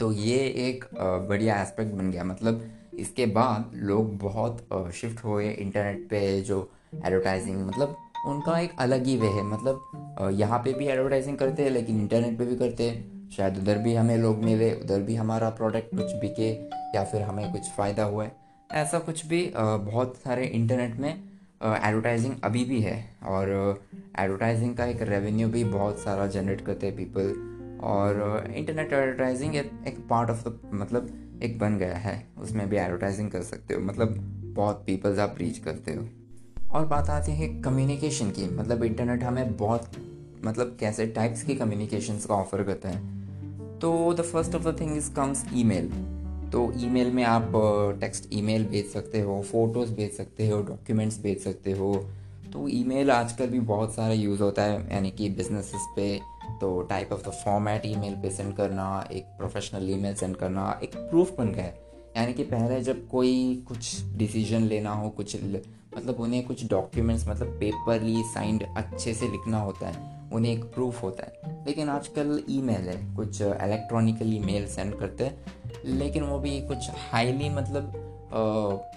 तो ये एक बढ़िया एस्पेक्ट बन गया। मतलब इसके बाद लोग बहुत शिफ्ट हुए इंटरनेट पे, जो एडवर्टाइजिंग मतलब उनका एक अलग ही वे है। मतलब यहाँ पे भी एडवर्टाइजिंग करते हैं, लेकिन इंटरनेट पे भी करते हैं। शायद उधर भी हमें लोग मिले, उधर भी हमारा प्रोडक्ट कुछ बिके, या फिर हमें कुछ फ़ायदा हुआ ऐसा कुछ भी बहुत सारे इंटरनेट में एडवर्टाइजिंग अभी भी है। और एडवर्टाइजिंग का एक रेवेन्यू भी बहुत सारा जनरेट करते हैं पीपल और इंटरनेट एडवर्टाइजिंग एक पार्ट ऑफ़ द मतलब एक बन गया है। उसमें भी एडवर्टाइजिंग कर सकते हो। मतलब बहुत पीपल्स आप रीच करते हो। और बात आती है कम्युनिकेशन की। मतलब इंटरनेट हमें बहुत मतलब कैसे टाइप्स की कम्युनिकेशंस का ऑफ़र करता है। तो the first of the thing is comes email तो ईमेल में आप टेक्स्ट ईमेल भेज सकते हो फ़ोटोज़ भेज सकते हो डॉक्यूमेंट्स भेज सकते हो। तो ईमेल आजकल भी बहुत सारा यूज़ होता है। यानी कि बिजनेसेस पे तो type of the format email पे सेंड करना एक प्रोफेशनल ईमेल सेंड करना एक प्रूफ बन गया है। यानी कि पहले जब कोई कुछ डिसीज़न लेना हो कुछ ल, मतलब उन्हें कुछ डॉक्यूमेंट्स मतलब पेपरली साइंड अच्छे से लिखना होता है उन्हें एक प्रूफ होता है। लेकिन आजकल ईमेल है कुछ इलेक्ट्रॉनिकली मेल सेंड करते हैं लेकिन वो भी कुछ हाईली मतलब आ,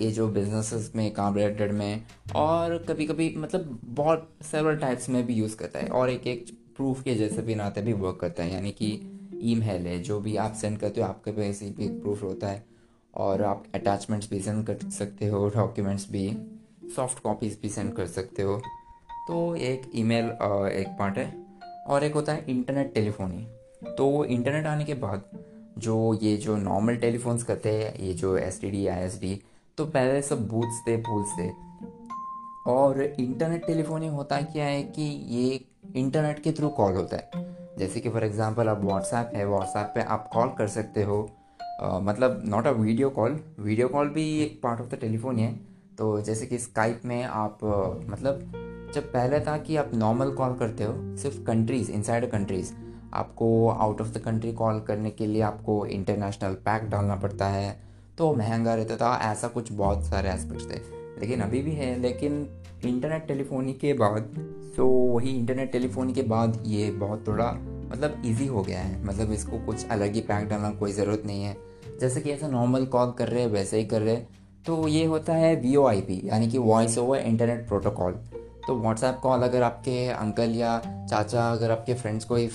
ये जो बिजनेसेस में काम रिलेटेड में और कभी कभी मतलब बहुत सेवरल टाइप्स में भी यूज़ करता है। और एक एक प्रूफ के जैसे भी नाते भी वर्क करता है, यानी कि ईमेल है, जो भी आप सेंड करते हो, आपके पास भी एक प्रूफ होता है। और आप अटैचमेंट्स भी सेंड कर सकते हो डॉक्यूमेंट्स भी सॉफ्ट कॉपीज़ भी सेंड कर सकते हो। तो एक ईमेल एक पार्ट है। और एक होता है इंटरनेट टेलीफोनी तो इंटरनेट आने के बाद जो ये जो नॉर्मल टेलीफोन्स करते हैं, ये जो S T D I S D तो पहले सब बूथ्स थे फूल्स थे। और इंटरनेट टेलीफोनी होता क्या है कि ये इंटरनेट के थ्रू कॉल होता है। जैसे कि फॉर एग्जांपल आप व्हाट्सएप है व्हाट्सएप पे आप कॉल कर सकते हो। आ, मतलब not a video call video call भी एक पार्ट ऑफ़ द टेलीफोन है तो जैसे कि स्काइप में आप मतलब जब पहले था कि आप नॉर्मल कॉल करते हो सिर्फ़ कंट्रीज़ इनसाइड कंट्रीज़ आपको out of the country call करने के लिए आपको इंटरनेशनल पैक डालना पड़ता है। तो महँगा रहता था ऐसा कुछ बहुत सारे एस्पेक्ट्स थे। लेकिन अभी भी है, लेकिन इंटरनेट टेलीफोनी के बाद तो वही इंटरनेट टेलीफोनी के बाद ये बहुत थोड़ा मतलब इजी हो गया है। मतलब इसको कुछ अलग ही पैक डालना कोई ज़रूरत नहीं है। जैसे कि ऐसा नॉर्मल कॉल कर रहे हैं, वैसे ही कर रहे हैं। तो ये होता है वीओआईपी यानी कि वॉइस ओवर इंटरनेट प्रोटोकॉल तो व्हाट्सएप कॉल अगर आपके अंकल या चाचा, अगर आपके फ्रेंड्स कोई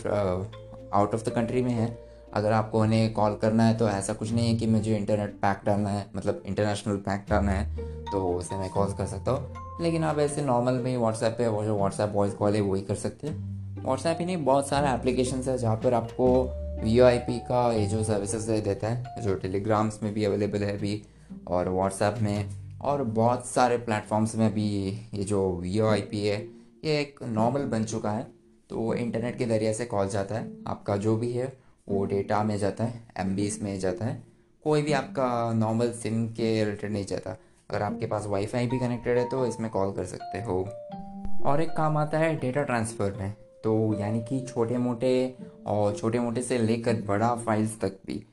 आउट ऑफ़ द कंट्री में है अगर आपको उन्हें कॉल करना है तो ऐसा कुछ नहीं है कि मुझे इंटरनेट पैक डालना है मतलब इंटरनेशनल पैक डालना है तो उसे मैं कॉल कर सकता हूँ। लेकिन आप ऐसे नॉर्मल में व्हाट्सएप पे वो जो व्हाट्सएप वॉइस कॉल है, वही कर सकते हैं। व्हाट्सएप ही नहीं, बहुत सारे एप्लीकेशन है जहाँ पर आपको वी का ये जो सर्विसेज़ देता है, जो टेलीग्राम्स में भी अवेलेबल है अभी, और व्हाट्सएप में, और बहुत सारे प्लेटफॉर्म्स में भी ये जो वी है, ये एक नॉर्मल बन चुका है। तो इंटरनेट के ज़रिए से कॉल जाता है, आपका जो भी है। वो डेटा में जाता है एम में जाता है। कोई भी आपका नॉर्मल सिम के रिलेटेड नहीं जाता। अगर आपके पास वाईफाई भी कनेक्टेड है तो इसमें कॉल कर सकते हो। और एक काम आता है डेटा ट्रांसफ़र में। तो यानी कि छोटे मोटे और छोटे मोटे से लेकर बड़ा फाइल्स तक भी।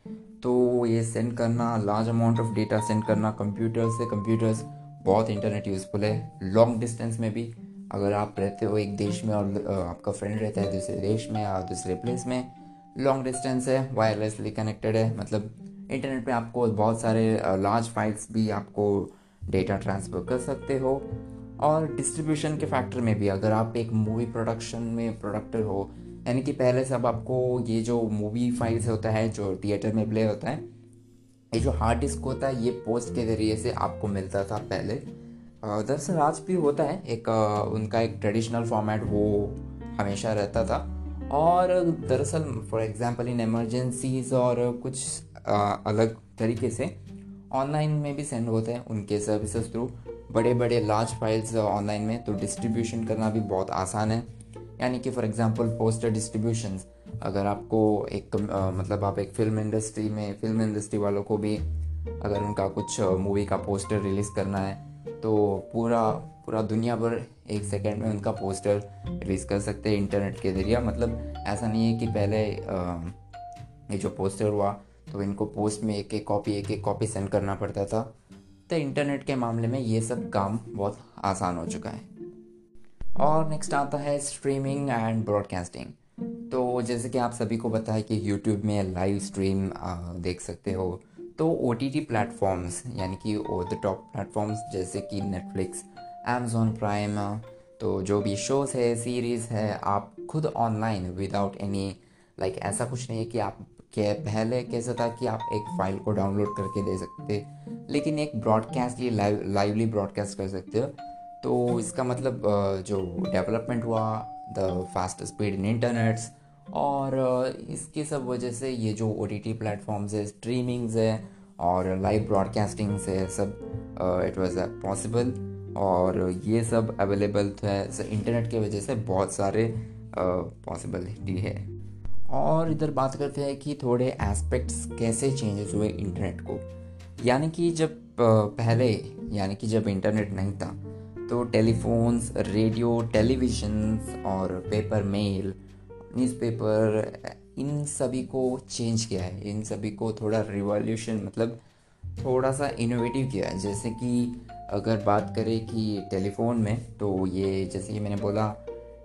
तो ये सेंड करना large amount of data send करना कंप्यूटर से। कंप्यूटर्स बहुत इंटरनेट यूज़फुल है। लॉन्ग डिस्टेंस में भी। अगर आप रहते हो एक देश में और आपका फ्रेंड रहता है दूसरे देश में या दूसरे प्लेस में लॉन्ग डिस्टेंस है वायरलेसली कनेक्टेड है मतलब इंटरनेट पे आपको बहुत सारे लार्ज फाइल्स भी आपको डेटा ट्रांसफ़र कर सकते हो। और डिस्ट्रीब्यूशन के फैक्टर में भी अगर आप एक मूवी प्रोडक्शन में प्रोडक्टर हो, यानी कि पहले से अब आपको ये जो मूवी फाइल्स होता है, जो थिएटर में प्ले होता है, ये जो हार्ड डिस्क होता है, ये पोस्ट के ज़रिए से आपको मिलता था पहले। दरअसल आज भी होता है, एक उनका एक ट्रेडिशनल फॉर्मेट वो हमेशा रहता था। और दरअसल फॉर एग्जांपल इन एमरजेंसीज और कुछ आ, अलग तरीके से ऑनलाइन में भी सेंड होते हैं उनके सर्विसेज़ थ्रू बड़े बड़े लार्ज फाइल्स ऑनलाइन में तो डिस्ट्रीब्यूशन करना भी बहुत आसान है। यानी कि फॉर एग्जांपल पोस्टर डिस्ट्रीब्यूशंस अगर आपको एक आ, मतलब आप एक फ़िल्म इंडस्ट्री में फ़िल्म इंडस्ट्री वालों को भी अगर उनका कुछ मूवी का पोस्टर रिलीज़ करना है तो पूरा पूरा दुनिया भर एक सेकेंड में उनका पोस्टर रिलीज़ कर सकते हैं इंटरनेट के ज़रिए। मतलब ऐसा नहीं है कि पहले ये जो पोस्टर हुआ तो इनको पोस्ट में एक एक कॉपी एक एक कॉपी सेंड करना पड़ता था। तो इंटरनेट के मामले में ये सब काम बहुत आसान हो चुका है। और नेक्स्ट आता है स्ट्रीमिंग एंड ब्रॉडकास्टिंग तो जैसे कि आप सभी को पता है कि यूट्यूब में लाइव स्ट्रीम देख सकते हो। तो ओ टी टी प्लेटफॉर्म्स यानी कि ओ द टॉप प्लेटफॉर्म्स जैसे कि नेटफ्लिक्स अमेजोन प्राइम तो जो भी शोज़ है सीरीज़ है, आप खुद ऑनलाइन विदाउट एनी लाइक ऐसा कुछ नहीं है कि आप के पहले कैसा था कि आप एक फ़ाइल को डाउनलोड करके दे सकते, लेकिन एक ब्रॉडकास्ट ये लाइव लाइवली ब्रॉडकास्ट कर सकते हो। तो इसका मतलब जो डेवलपमेंट हुआ the fast speed in internets और इसकी सब वजह से ये जो ओ टी टी प्लेटफॉर्म्स है स्ट्रीमिंग्स है, और लाइव ब्रॉडकास्टिंग्स है, सब इट वॉज़ पॉसिबल और ये सब अवेलेबल तो है इंटरनेट की वजह से बहुत सारे पॉसिबिलिटी है। और इधर बात करते हैं कि थोड़े एस्पेक्ट्स कैसे चेंजेस हुए इंटरनेट को। यानी कि जब पहले, यानी कि जब इंटरनेट नहीं था तो टेलीफोन्स रेडियो टेलीविजन्स और पेपर मेल न्यूज़पेपर इन सभी को चेंज किया है। इन सभी को थोड़ा रिवॉल्यूशन मतलब थोड़ा सा इनोवेटिव किया है। जैसे कि अगर बात करें कि टेलीफोन में तो ये जैसे कि मैंने बोला,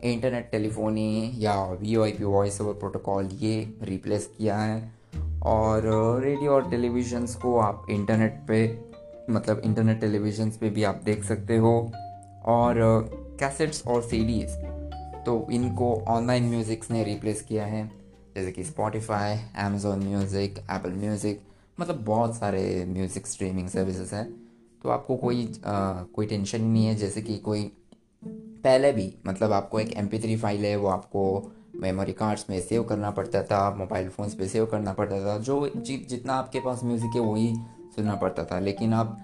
इंटरनेट टेलीफोनी या V I P voice over protocol ये रिप्लेस किया है। और रेडियो और टेलीविज़न्स को आप इंटरनेट पे मतलब इंटरनेट टेलीविज़न्स पे भी आप देख सकते हो। और कैसेट्स और सीडीज़ तो इनको ऑनलाइन म्यूज़िक्स ने रिप्लेस किया है। जैसे कि Spotify Amazon music Apple music मतलब बहुत सारे म्यूज़िक स्ट्रीमिंग सर्विसेज़ हैं। तो आपको कोई आ, कोई टेंशन नहीं है जैसे कि कोई पहले भी मतलब आपको एक एम फ़ाइल है वो आपको मेमोरी कार्ड्स में सेव करना पड़ता था मोबाइल फ़ोन्स पे सेव करना पड़ता था जो जि, जितना आपके पास म्यूज़िक है वही सुनना पड़ता था। लेकिन अब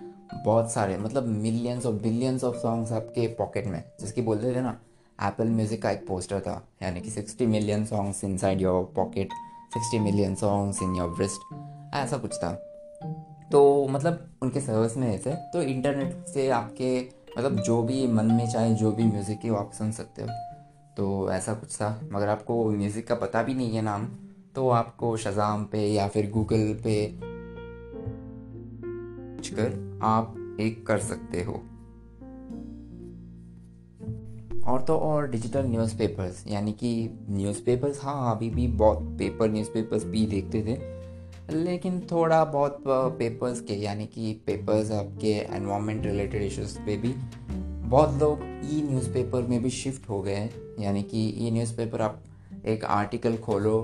बहुत सारे मतलब मिलियंस और बिलियंस ऑफ़ सॉन्ग्स आपके पॉकेट में जिसकी बोलते थे ना एप्पल म्यूज़िक का एक पोस्टर था यानी कि sixty million songs inside your pocket sixty million songs in your breast ऐसा कुछ था। तो मतलब उनके सर्विस में ऐसे तो इंटरनेट से आपके मतलब जो भी मन में चाहे, जो भी म्यूज़िक है, वो आप सुन सकते हो। तो ऐसा कुछ था। मगर आपको म्यूज़िक का पता भी नहीं है नाम तो आपको शजाम पे या फिर गूगल पे कर आप एक कर सकते हो। और तो और डिजिटल न्यूज़पेपर्स यानी कि न्यूज़पेपर्स हाँ अभी भी बहुत पेपर न्यूज़पेपर्स भी देखते थे। लेकिन थोड़ा बहुत पेपर्स के, यानी कि पेपर्स आपके एनवायरमेंट रिलेटेड इश्यूज़ पे भी बहुत लोग ई न्यूज़पेपर में भी शिफ्ट हो गए हैं। यानी कि ई न्यूज़पेपर आप एक आर्टिकल खोलो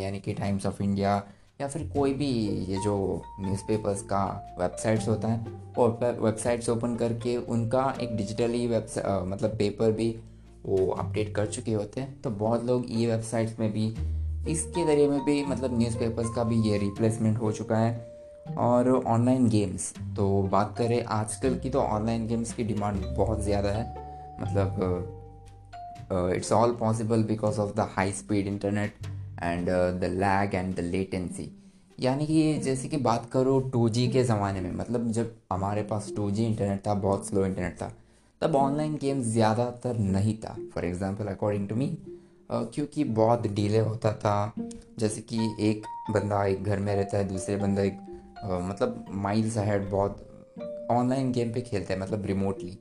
यानी कि टाइम्स ऑफ़ इंडिया या फिर कोई भी ये जो न्यूज़पेपर्स का वेबसाइट्स होता है और वेबसाइट्स ओपन करके उनका एक डिजिटली वेबसाइट मतलब पेपर भी वो अपडेट कर चुके होते हैं। तो बहुत लोग ई वेबसाइट्स में भी इसके ज़रिए में भी मतलब न्यूज़पेपर्स का भी ये रिप्लेसमेंट हो चुका है। और ऑनलाइन गेम्स तो बात करें आजकल की तो ऑनलाइन गेम्स की डिमांड बहुत ज़्यादा है। मतलब it's all possible because of the high speed internet and the lag and the latency यानी कि जैसे कि बात करो टू के ज़माने में मतलब जब हमारे पास टू इंटरनेट था, बहुत स्लो इंटरनेट था, तब ऑनलाइन गेम्स ज़्यादातर नहीं था। For example according to me क्योंकि बहुत डिले होता था। जैसे कि एक बंदा एक घर में रहता है, दूसरे बंदा एक मतलब माइल्स हेड बहुत ऑनलाइन गेम पे खेलता है मतलब रिमोटली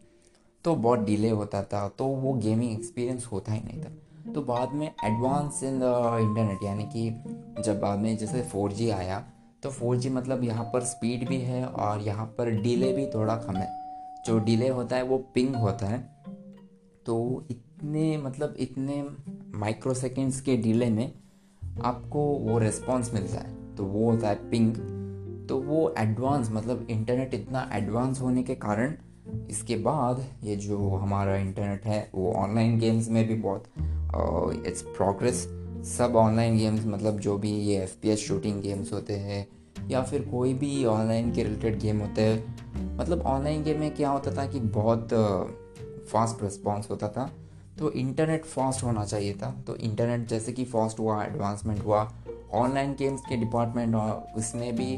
तो बहुत डिले होता था तो वो गेमिंग एक्सपीरियंस होता ही नहीं था। तो बाद में एडवांस इन द इंटरनेट यानी कि जब बाद में जैसे फोर आया तो फोर मतलब यहाँ पर स्पीड भी है और यहाँ पर डिले भी थोड़ा कम है। जो डिले होता है, वो पिंग होता है। तो इतने मतलब इतने माइक्रो सेकेंड्स के डिले में आपको वो रिस्पॉन्स मिलता है। तो वो होता है पिंग तो वो एडवांस मतलब इंटरनेट इतना एडवांस होने के कारण इसके बाद ये जो हमारा इंटरनेट है, वो ऑनलाइन गेम्स में भी बहुत इट्स प्रोग्रेस सब ऑनलाइन गेम्स मतलब जो भी ये एफपीएस शूटिंग गेम्स होते हैं, या फिर कोई भी ऑनलाइन के रिलेटेड गेम होते हैं मतलब ऑनलाइन गेम में क्या होता था कि बहुत फास्ट रिस्पॉन्स होता था। तो इंटरनेट फास्ट होना चाहिए था। तो इंटरनेट जैसे कि फास्ट हुआ एडवांसमेंट हुआ ऑनलाइन गेम्स के डिपार्टमेंट उसमें भी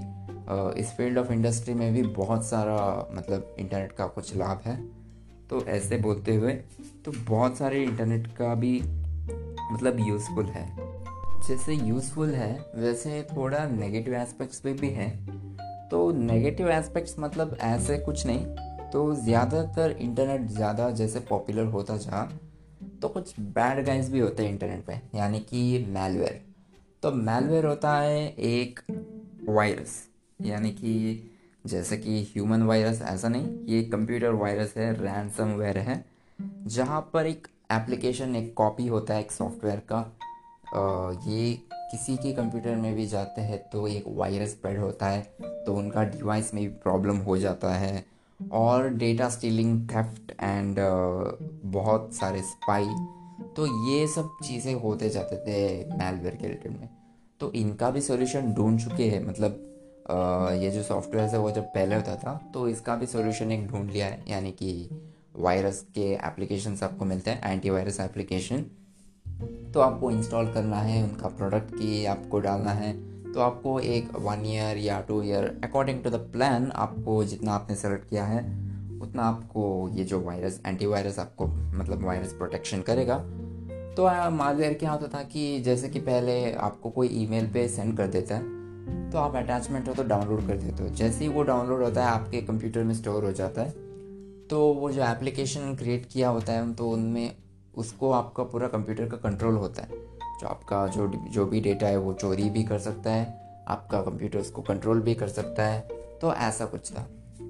इस फ़ील्ड ऑफ़ इंडस्ट्री में भी बहुत सारा मतलब इंटरनेट का कुछ लाभ है। तो ऐसे बोलते हुए तो बहुत सारे इंटरनेट का भी मतलब यूज़फुल है। जैसे यूज़फुल है, वैसे थोड़ा नेगेटिव एस्पेक्ट्स पे भी हैं। तो नेगेटिव एस्पेक्ट्स मतलब ऐसे कुछ नहीं। तो ज़्यादातर इंटरनेट ज़्यादा जैसे पॉपुलर होता जा तो कुछ बैड गाइज़ भी होते हैं इंटरनेट पे, यानी कि मेलवेयर तो मेलवेयर होता है एक वायरस यानी कि जैसे कि ह्यूमन वायरस ऐसा नहीं, ये कंप्यूटर वायरस है रैंसमवेयर है, जहाँ पर एक एप्लीकेशन एक कॉपी होता है एक सॉफ्टवेयर का। ये किसी के कंप्यूटर में भी जाते हैं तो एक वायरस स्प्रेड होता है तो उनका डिवाइस में भी प्रॉब्लम हो जाता है। और डेटा स्टीलिंग थेफ्ट एंड बहुत सारे स्पाई तो ये सब चीज़ें होते जाते थे मेलवेयर के रिलेटेड में। तो इनका भी सॉल्यूशन ढूंढ चुके हैं मतलब आ, ये जो सॉफ्टवेयर है वो जब पहले होता था तो इसका भी सॉल्यूशन एक ढूंढ लिया है यानी कि वायरस के एप्लीकेशन आपको मिलते हैं एंटीवायरस एप्लीकेशन तो आपको इंस्टॉल करना है उनका प्रोडक्ट की आपको डालना है। तो आपको एक वन ईयर या two year according to the plan आपको जितना आपने सेलेक्ट किया है, उतना आपको ये जो वायरस एंटीवायरस आपको मतलब वायरस प्रोटेक्शन करेगा। तो मालवेयर क्या होता था कि जैसे कि पहले आपको कोई ईमेल पे सेंड कर देता है तो आप अटैचमेंट हो तो डाउनलोड कर देते हो। जैसे ही वो डाउनलोड होता है, आपके कंप्यूटर में स्टोर हो जाता है तो वो जो एप्लीकेशन क्रिएट किया होता है तो उनमें उसको आपका पूरा कंप्यूटर का कंट्रोल होता है। जो आपका जो जो भी डेटा है वो चोरी भी कर सकता है आपका कंप्यूटर उसको कंट्रोल भी कर सकता है तो ऐसा कुछ था।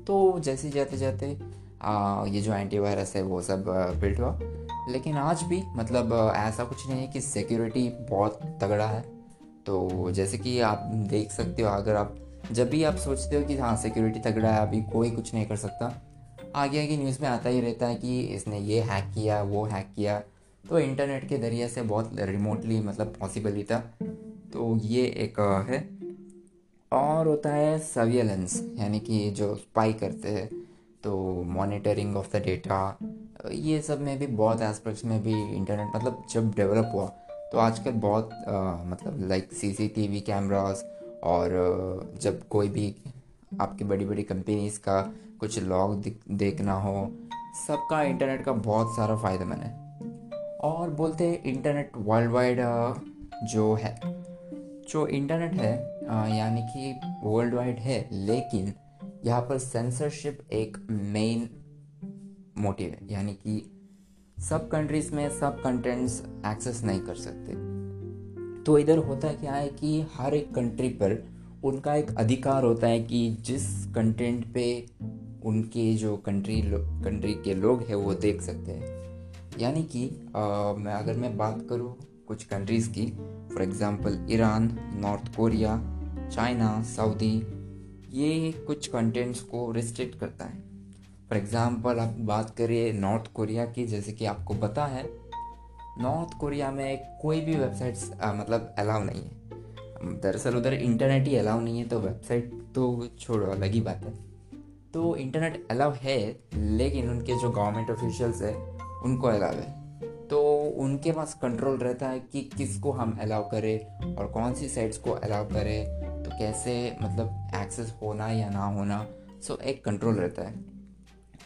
तो जैसे जाते जाते आ, ये जो एंटीवायरस है वो सब बिल्ड हुआ। लेकिन आज भी मतलब ऐसा कुछ नहीं है कि सिक्योरिटी बहुत तगड़ा है। तो जैसे कि आप देख सकते हो अगर आप जब भी आप सोचते हो कि हाँ सिक्योरिटी तगड़ा है अभी कोई कुछ नहीं कर सकता आगे आगे न्यूज़ में आता ही रहता है कि इसने ये हैक किया वो हैक किया तो इंटरनेट के ज़रिए से बहुत रिमोटली मतलब पॉसिबल ही था। तो ये एक है। और होता है सर्वियलेंस यानी कि जो स्पाई करते हैं तो मॉनिटरिंग ऑफ़ द डेटा ये सब में भी बहुत एस्पेक्ट्स में भी इंटरनेट मतलब जब डेवलप हुआ तो आजकल बहुत आ, मतलब लाइक सीसीटीवी कैमरास और जब कोई भी आपकी बड़ी बड़ी कंपनीज़ का कुछ लॉग देखना हो सबका इंटरनेट का बहुत सारा फ़ायदा मैंने और बोलते हैं इंटरनेट वर्ल्ड वाइड जो है, जो इंटरनेट है यानी कि वर्ल्ड वाइड है, लेकिन यहाँ पर सेंसरशिप एक मेन मोटिव है, यानी कि सब कंट्रीज़ में सब कंटेंट्स एक्सेस नहीं कर सकते। तो इधर होता क्या है कि हर एक कंट्री पर उनका एक अधिकार होता है कि जिस कंटेंट पे उनके जो कंट्री कंट्री के लोग हैं, वो देख सकते हैं। यानी कि मैं अगर मैं बात करूँ कुछ कंट्रीज़ की for example Iran North Korea China Saudi ये कुछ कंटेंट्स को रिस्ट्रिक्ट करता है। फॉर एग्ज़ाम्पल आप बात करिए नॉर्थ कोरिया की, जैसे कि आपको पता है नॉर्थ कोरिया में कोई भी वेबसाइट्स मतलब अलाउ नहीं है। दरअसल उधर इंटरनेट ही अलाउ नहीं है तो वेबसाइट तो छोड़ो, अलग ही बात है। तो इंटरनेट अलाउ है, लेकिन उनके जो गवर्नमेंट ऑफिशियल्स है उनको अलाउ है तो उनके पास कंट्रोल रहता है कि किसको हम अलाउ करें और कौन सी साइट्स को अलाउ करें। तो कैसे मतलब एक्सेस होना या ना होना। सो एक कंट्रोल रहता है।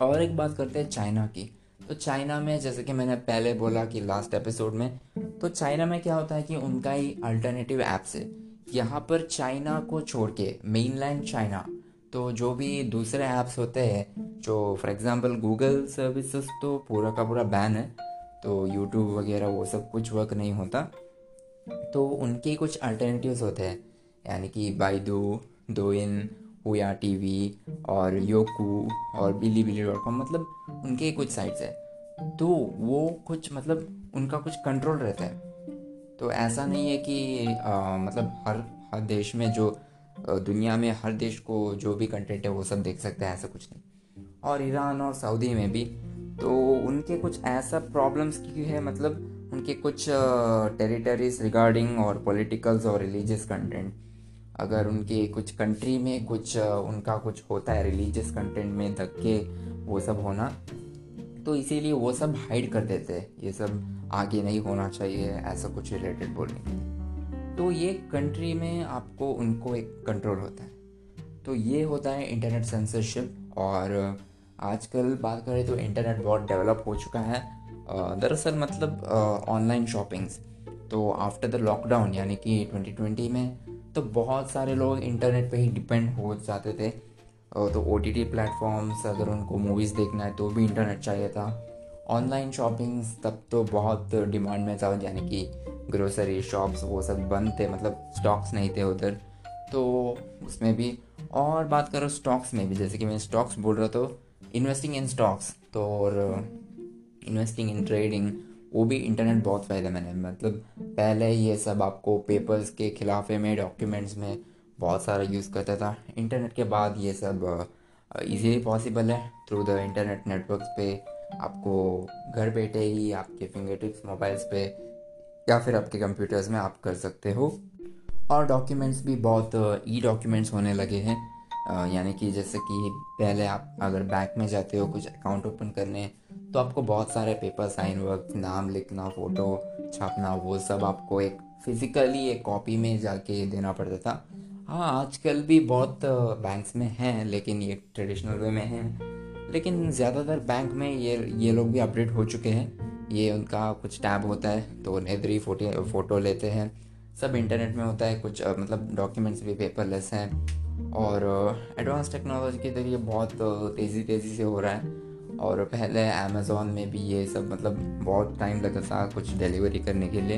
और एक बात करते हैं चाइना की। तो चाइना में जैसे कि मैंने पहले बोला कि लास्ट एपिसोड में तो चाइना में क्या होता है कि उनका ही अल्टरनेटिव ऐप्स है। यहाँ पर चाइना को छोड़ के मेनलैंड चाइना तो जो भी दूसरे ऐप्स होते हैं जो फॉर एग्जांपल गूगल सर्विसेज़ तो पूरा का पूरा बैन है तो यूट्यूब वगैरह वो सब कुछ वर्क नहीं होता। तो उनके कुछ अल्टरनेटिव्स होते हैं यानी कि बाइडू दो इन हुआ टीवी और योकू और बिली बिली डॉट कॉम मतलब उनके कुछ साइट्स है। तो वो कुछ मतलब उनका कुछ कंट्रोल रहता है। तो ऐसा नहीं है कि आ, मतलब हर हर देश में जो दुनिया में हर देश को जो भी कंटेंट है वो सब देख सकते हैं, ऐसा कुछ नहीं। और ईरान और सऊदी में भी तो उनके कुछ ऐसा प्रॉब्लम्स की है मतलब उनके कुछ टेरिटरीज रिगार्डिंग और पॉलिटिकल्स और रिलीजियस कंटेंट अगर उनके कुछ कंट्री में कुछ उनका कुछ होता है रिलीजियस कंटेंट में धक्के, वो सब होना तो इसीलिए वो सब हाइड कर देते हैं। ये सब आगे नहीं होना चाहिए, ऐसा कुछ रिलेटेड बोलने तो ये कंट्री में आपको उनको एक कंट्रोल होता है। तो ये होता है इंटरनेट सेंसरशिप और आजकल बात करें तो इंटरनेट बहुत डेवलप हो चुका है। दरअसल मतलब ऑनलाइन शॉपिंग्स तो आफ्टर द लॉकडाउन यानी कि 2020 में तो बहुत सारे लोग इंटरनेट पे ही डिपेंड हो जाते थे। तो ओ टी टी प्लेटफॉर्म्स अगर उनको मूवीज़ देखना है तो भी इंटरनेट चाहिए था। ऑनलाइन शॉपिंग्स तब तो बहुत डिमांड में था, यानी कि ग्रोसरी शॉप्स वो सब बंद थे मतलब स्टॉक्स नहीं थे उधर। तो उसमें भी, और बात करो स्टॉक्स में भी, जैसे कि मैं स्टॉक्स बोल रहा तो इन्वेस्टिंग इन स्टॉक्स तो और इन्वेस्टिंग इन ट्रेडिंग वो भी इंटरनेट बहुत फ़ायदा मैंने मतलब पहले ये सब आपको पेपर्स के खिलाफे में डॉक्यूमेंट्स में बहुत सारा यूज़ करता था। इंटरनेट के बाद ये सब इजीली पॉसिबल है थ्रू द इंटरनेट नेटवर्क पे। आपको घर बैठे ही आपके फिंगर टिप्स मोबाइल्स पे या फिर आपके कंप्यूटर्स में आप कर सकते हो। और डॉक्यूमेंट्स भी बहुत ई डॉक्यूमेंट्स होने लगे हैं। यानी कि जैसे कि पहले आप अगर बैंक में जाते हो, कुछ अकाउंट ओपन करने तो आपको बहुत सारे पेपर साइन वर्क नाम लिखना फ़ोटो छापना, वो सब आपको एक फिज़िकली एक कॉपी में जाके देना पड़ता था। हाँ आजकल भी बहुत बैंक्स में हैं, लेकिन ये ट्रेडिशनल वे में हैं। लेकिन ज़्यादातर बैंक में ये ये लोग भी अपडेट हो चुके हैं। ये उनका कुछ टैब होता है तो नेदरी फ़ोटो फ़ोटो लेते हैं। सब इंटरनेट में होता है, कुछ मतलब डॉक्यूमेंट्स भी पेपरलेस हैं। और एडवांस टेक्नोलॉजी के ज़रिए बहुत तेज़ी तेज़ी से हो रहा है। और पहले अमेज़ोन में भी ये सब मतलब बहुत टाइम लगता था कुछ डिलीवरी करने के लिए।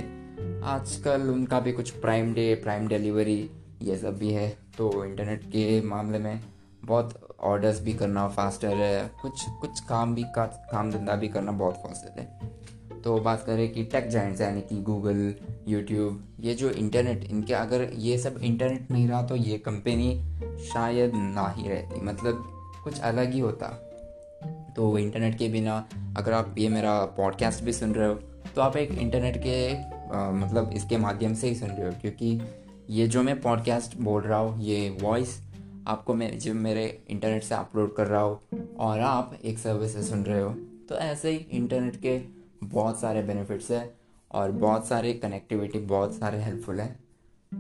आजकल उनका भी कुछ प्राइम डे प्राइम डिलीवरी ये सब भी है। तो इंटरनेट के मामले में बहुत ऑर्डर्स भी करना फास्टर है कुछ कुछ काम भी का काम धंधा भी करना बहुत फास्टर है। तो बात करें कि टेक जाइंट्स यानी कि गूगल यूट्यूब ये जो इंटरनेट इनके अगर ये सब इंटरनेट नहीं रहा तो ये कंपनी शायद ना ही रहती। मतलब कुछ अलग ही होता। तो इंटरनेट के बिना अगर आप ये मेरा पॉडकास्ट भी सुन रहे हो तो आप एक इंटरनेट के आ, मतलब इसके माध्यम से ही सुन रहे हो क्योंकि ये जो मैं पॉडकास्ट बोल रहा हूँ ये वॉइस आपको मैं, जब मेरे इंटरनेट से अपलोड कर रहा हो और आप एक सर्विस से सुन रहे हो तो ऐसे ही इंटरनेट के बहुत सारे बेनिफिट्स है और बहुत सारे कनेक्टिविटी बहुत सारे हेल्पफुल है।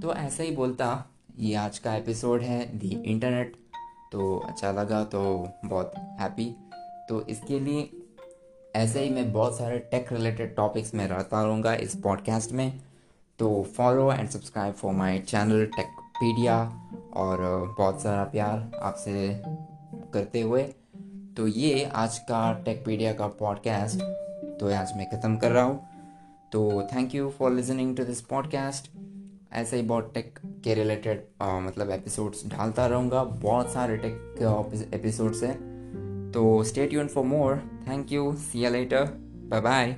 तो ऐसे ही बोलता, ये आज का एपिसोड है दी इंटरनेट तो अच्छा लगा तो बहुत हैप्पी तो इसके लिए ऐसे ही मैं बहुत सारे टेक रिलेटेड टॉपिक्स में रहता रहूँगा इस पॉडकास्ट में। तो follow and subscribe for my channel Techpedia और बहुत सारा प्यार आपसे करते हुए। तो ये आज का टेकपीडिया का पॉडकास्ट तो आज मैं ख़त्म कर रहा हूँ। तो thank you for listening to this podcast ऐसे ही बहुत टेक के रिलेटेड मतलब एपिसोड्स डालता रहूँगा। बहुत सारे टेक एपिसोड्स हैं। तो stay tune for more thank you see later bye bye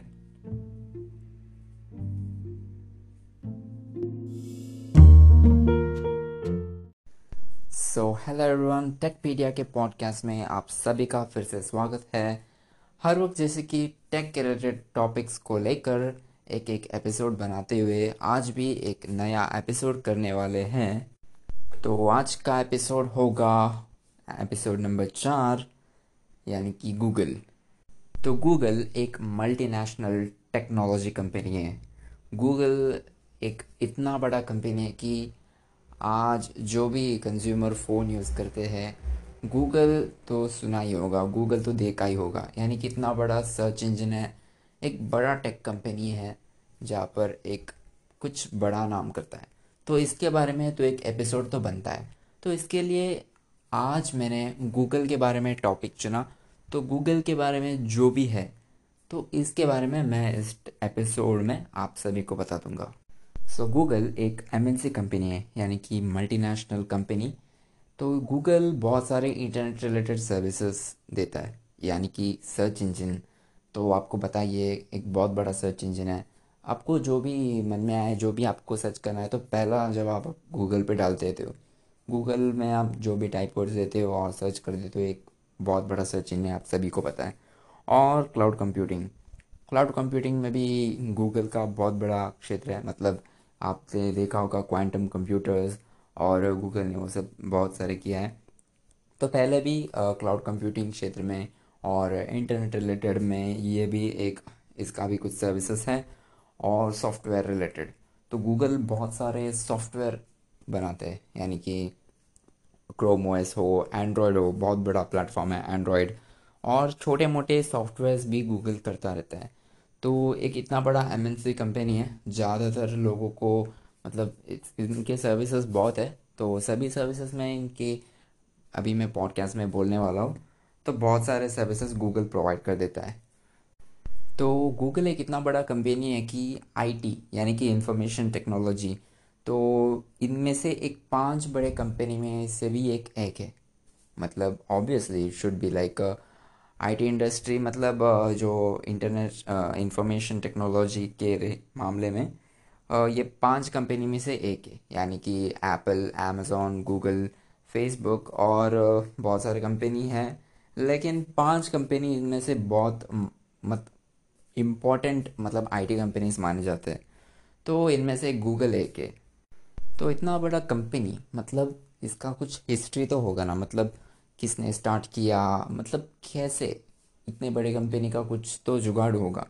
so hello everyone Techpedia के पॉडकास्ट में आप सभी का फिर से स्वागत है। हर वक्त जैसे कि टेक के रिलेटेड टॉपिक्स को लेकर एक एक एपिसोड बनाते हुए आज भी एक नया एपिसोड करने वाले हैं। तो आज का एपिसोड होगा एपिसोड नंबर चार, यानी कि गूगल तो गूगल एक मल्टीनेशनल टेक्नोलॉजी कंपनी है। गूगल एक इतना बड़ा कंपनी है कि आज जो भी कंज्यूमर फ़ोन यूज़ करते हैं गूगल तो सुना ही होगा गूगल तो देखा ही होगा। यानी कितना बड़ा सर्च इंजन है, एक बड़ा टेक कंपनी है, जहाँ पर एक कुछ बड़ा नाम करता है। तो इसके बारे में तो एक एपिसोड तो बनता है। तो इसके लिए आज मैंने गूगल के बारे में टॉपिक चुना। तो गूगल के बारे में जो भी है तो इसके बारे में मैं इस एपिसोड में आप सभी को बता दूँगा। सो गूगल एक एमएनसी कंपनी है, यानी कि मल्टीनेशनल कंपनी तो गूगल बहुत सारे इंटरनेट रिलेटेड सर्विसेज़ देता है, यानी कि सर्च इंजन तो आपको बताइए, एक बहुत बड़ा सर्च इंजन है। आपको जो भी मन में आए, जो भी आपको सर्च करना है तो पहला जब आप गूगल पे डालते देते हो गूगल में आप जो भी टाइप कर देते हो और सर्च कर देते हो, एक बहुत बड़ा सर्च इंजन है आप सभी को पता है। और क्लाउड कंप्यूटिंग क्लाउड कंप्यूटिंग में भी गूगल का बहुत बड़ा क्षेत्र है मतलब आपने देखा होगा क्वांटम कंप्यूटर्स और गूगल ने वो सब बहुत सारे किया है। तो पहले भी क्लाउड कंप्यूटिंग क्षेत्र में और इंटरनेट रिलेटेड में ये भी एक, इसका भी कुछ सर्विसेज़ है और सॉफ्टवेयर रिलेटेड तो गूगल बहुत सारे सॉफ्टवेयर बनाते हैं, यानी कि क्रोम ओएस हो एंड्रॉयड हो, बहुत बड़ा प्लेटफॉर्म है एंड्रॉयड और छोटे मोटे सॉफ्टवेयर्स भी गूगल करता रहता है। तो एक इतना बड़ा एमएनसी कंपनी है, ज़्यादातर लोगों को मतलब इनके सर्विसेज़ बहुत है तो सभी सर्विसेज़ में इनके, अभी मैं पॉडकास्ट में बोलने वाला हूँ तो बहुत सारे सर्विसेज़ गूगल प्रोवाइड कर देता है। तो गूगल एक इतना बड़ा कंपनी है कि आईटी यानी कि इंफॉर्मेशन टेक्नोलॉजी तो इनमें से एक पाँच बड़े कंपनी में से भी एक एक है। मतलब obviously it should be like IT industry मतलब जो इंटरनेट इंफॉर्मेशन टेक्नोलॉजी के मामले में ये पाँच कंपनी में से एक है। यानी कि एप्पल अमेज़ोन गूगल फेसबुक और बहुत सारे कंपनी हैं। लेकिन पाँच कंपनी इनमें से बहुत मत इंपॉर्टेंट मतलब आईटी कंपनीज़ माने जाते हैं। तो इनमें से गूगल एक है। तो इतना बड़ा कंपनी मतलब इसका कुछ हिस्ट्री तो होगा ना। मतलब किसने स्टार्ट किया? मतलब कैसे? इतने बड़े कंपनी का कुछ तो जुगाड़ होगा।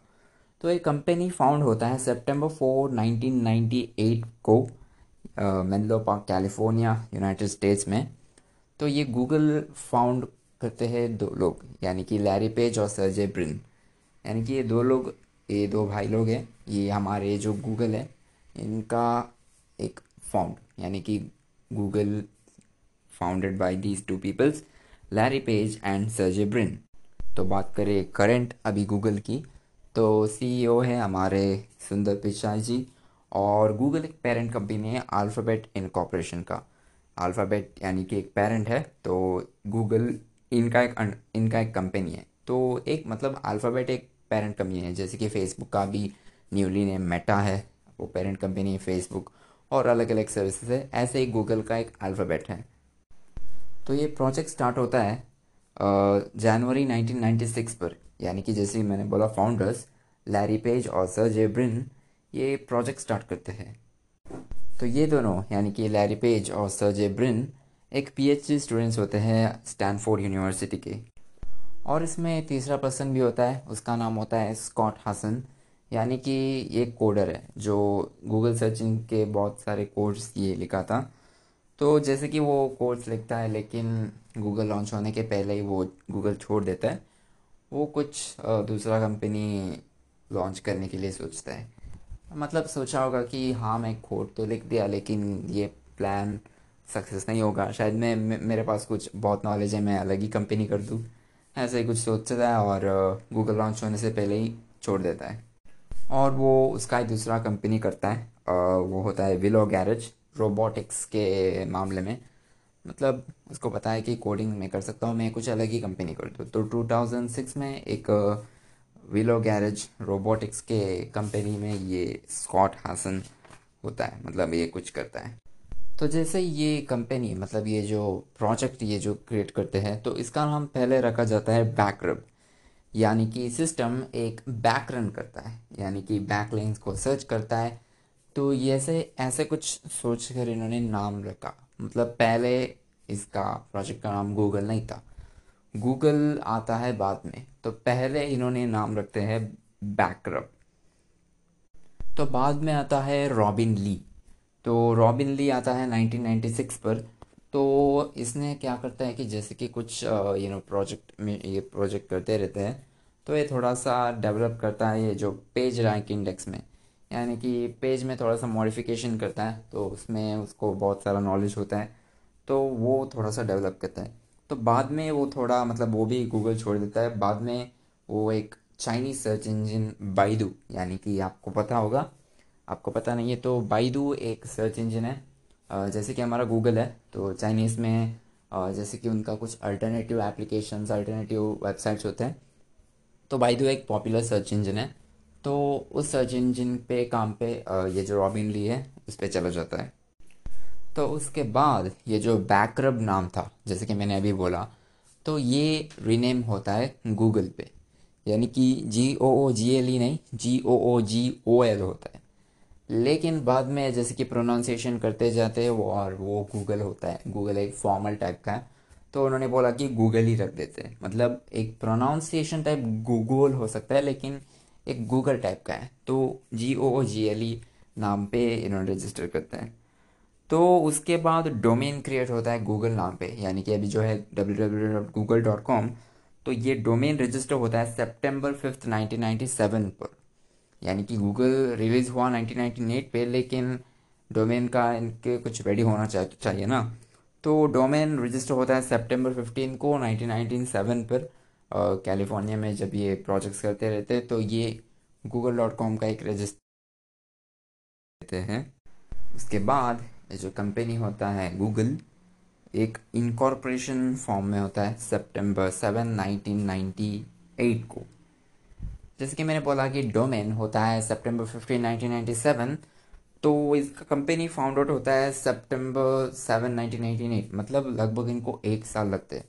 तो ये कंपनी फाउंड होता है सितंबर फोर 1998 को Menlo Park California United States में। तो ये गूगल फाउंड करते हैं दो लोग, यानी कि लैरी पेज और सरजे ब्रिन यानी कि ये दो लोग, ये दो भाई लोग हैं, ये हमारे जो गूगल है, इनका एक फाउंड यानी कि Google founded by these two peoples Larry Page and Sergey Brin तो बात करें करंट अभी गूगल की तो सीईओ है हमारे सुंदर पिचाई जी और गूगल एक पेरेंट कंपनी है अल्फ़ाबेट इनकॉपरेशन का। अल्फ़ाबेट यानी कि एक पेरेंट है तो गूगल इनका एक इनका एक कंपनी है। तो एक मतलब अल्फ़ाबेट एक पेरेंट कंपनी है, जैसे कि फेसबुक का भी न्यूली नेम मेटा है, वो पेरेंट कंपनी है फेसबुक और अलग अलग सर्विसेज़ है, ऐसे ही गूगल का एक अल्फ़ाबेट है। तो ये प्रोजेक्ट स्टार्ट होता है जनवरी 1996 पर। यानी कि जैसे मैंने बोला फाउंडर्स लैरी पेज और सर जेब्रिन ये प्रोजेक्ट स्टार्ट करते हैं। तो ये दोनों, यानी कि लैरी पेज और सर जेब्रिन एक पीएचडी स्टूडेंट्स होते हैं स्टैनफोर्ड यूनिवर्सिटी के। और इसमें तीसरा पर्सन भी होता है, उसका नाम होता है स्कॉट हसन यानी कि ये कोडर है, जो गूगल सर्चिंग के बहुत सारे कोड्स ये लिखा था। तो जैसे कि वो कोर्स लिखता है, लेकिन गूगल लॉन्च होने के पहले ही वो गूगल छोड़ देता है। वो कुछ दूसरा कंपनी लॉन्च करने के लिए सोचता है। मतलब सोचा होगा कि हाँ मैं कोड तो लिख दिया, लेकिन ये प्लान सक्सेस नहीं होगा। शायद मैं मेरे पास कुछ बहुत नॉलेज है, मैं अलग ही कंपनी कर दूँ। ऐसे ही कुछ सोचता है और गूगल लॉन्च होने से पहले ही छोड़ देता है। और वो उसका ही दूसरा कंपनी करता है वो होता है विलो गैरेज रोबोटिक्स के मामले में। मतलब उसको पता है कि कोडिंग में कर सकता हूँ, मैं कुछ अलग ही कंपनी कर दूँ। तो 2006 में एक विलो गैरेज रोबोटिक्स के कंपनी में ये स्कॉट हासन होता है। मतलब ये कुछ करता है। तो जैसे ये कंपनी मतलब ये जो प्रोजेक्ट ये जो क्रिएट करते हैं तो इसका नाम पहले रखा जाता है बैकरब यानी कि सिस्टम एक बैक रन करता है। यानी कि बैक लाइन्स को सर्च करता है। तो ये ऐसे ऐसे कुछ सोच कर इन्होंने नाम रखा। मतलब पहले इसका प्रोजेक्ट का नाम गूगल नहीं था। गूगल आता है बाद में। तो पहले इन्होंने नाम रखते हैं बैकरब तो बाद में आता है रॉबिन ली तो रॉबिन ली आता है 1996 पर। तो इसने क्या करता है कि जैसे कि कुछ यू नो प्रोजेक्ट में ये प्रोजेक्ट करते रहते हैं तो ये थोड़ा सा डेवलप करता है ये जो पेज रैंक इंडेक्स में। यानी कि पेज में थोड़ा सा मॉडिफिकेशन करता है तो उसमें उसको बहुत सारा नॉलेज होता है तो वो थोड़ा सा डेवलप करता है। तो बाद में वो थोड़ा मतलब वो भी गूगल छोड़ देता है। बाद में वो एक चाइनीज़ सर्च इंजन बाइडू यानी कि आपको पता होगा। आपको पता नहीं है तो बाइडू एक सर्च इंजन है। जैसे कि हमारा गूगल है तो चाइनीज़ में जैसे कि उनका कुछ अल्टरनेटिव एप्लीकेशंस अल्टरनेटिव वेबसाइट्स होते हैं। तो बाइडू एक पॉपुलर सर्च इंजन है। तो उस सर्च इंजन पे काम पे ये जो रॉबिन ली है, उस पर चला जाता है। तो उसके बाद ये जो बैकरब नाम था, जैसे कि मैंने अभी बोला तो ये रीनेम होता है गूगल पे। यानी कि जी ओ ओ जी एल ई नहीं जी ओ ओ जी ओ एल होता है। लेकिन बाद में जैसे कि प्रोनाउंसिएशन करते जाते हैं, वो और वो गूगल होता है। गूगल एक फॉर्मल टाइप का है। तो उन्होंने बोला कि गूगल ही रख देते हैं। मतलब एक प्रोनाउंसिएशन टाइप गूगल हो सकता है, लेकिन एक गूगल टाइप का है तो जी ओ जी एल ई नाम पे इन्होंने रजिस्टर करते हैं। तो उसके बाद डोमेन क्रिएट होता है गूगल नाम पे, यानी कि अभी जो है W W dot Google dot com तो ये डोमेन रजिस्टर होता है सेप्टेम्बर फिफ्थ नाइनटीन सेवन पर। यानी कि गूगल रिलीज़ हुआ 1998 पे, लेकिन डोमेन का इनके कुछ रेडी होना चाहिए ना। तो डोमेन रजिस्टर होता है सितंबर 15 को 1997 पर। कैलिफ़ोर्निया में जब ये प्रोजेक्ट्स करते रहते हैं तो ये गूगल डॉट कॉम का एक रजिस्टर देते हैं। उसके बाद जो कंपनी होता है गूगल एक इनकॉर्पोरेशन फॉर्म में होता है सितंबर 7 1998 को। जैसे कि मैंने बोला कि डोमेन होता है सितंबर 15 1997 तो इसका कंपनी फाउंड आउट होता है सितंबर 7 1998 मतलब लगभग इनको एक साल लगते हैं।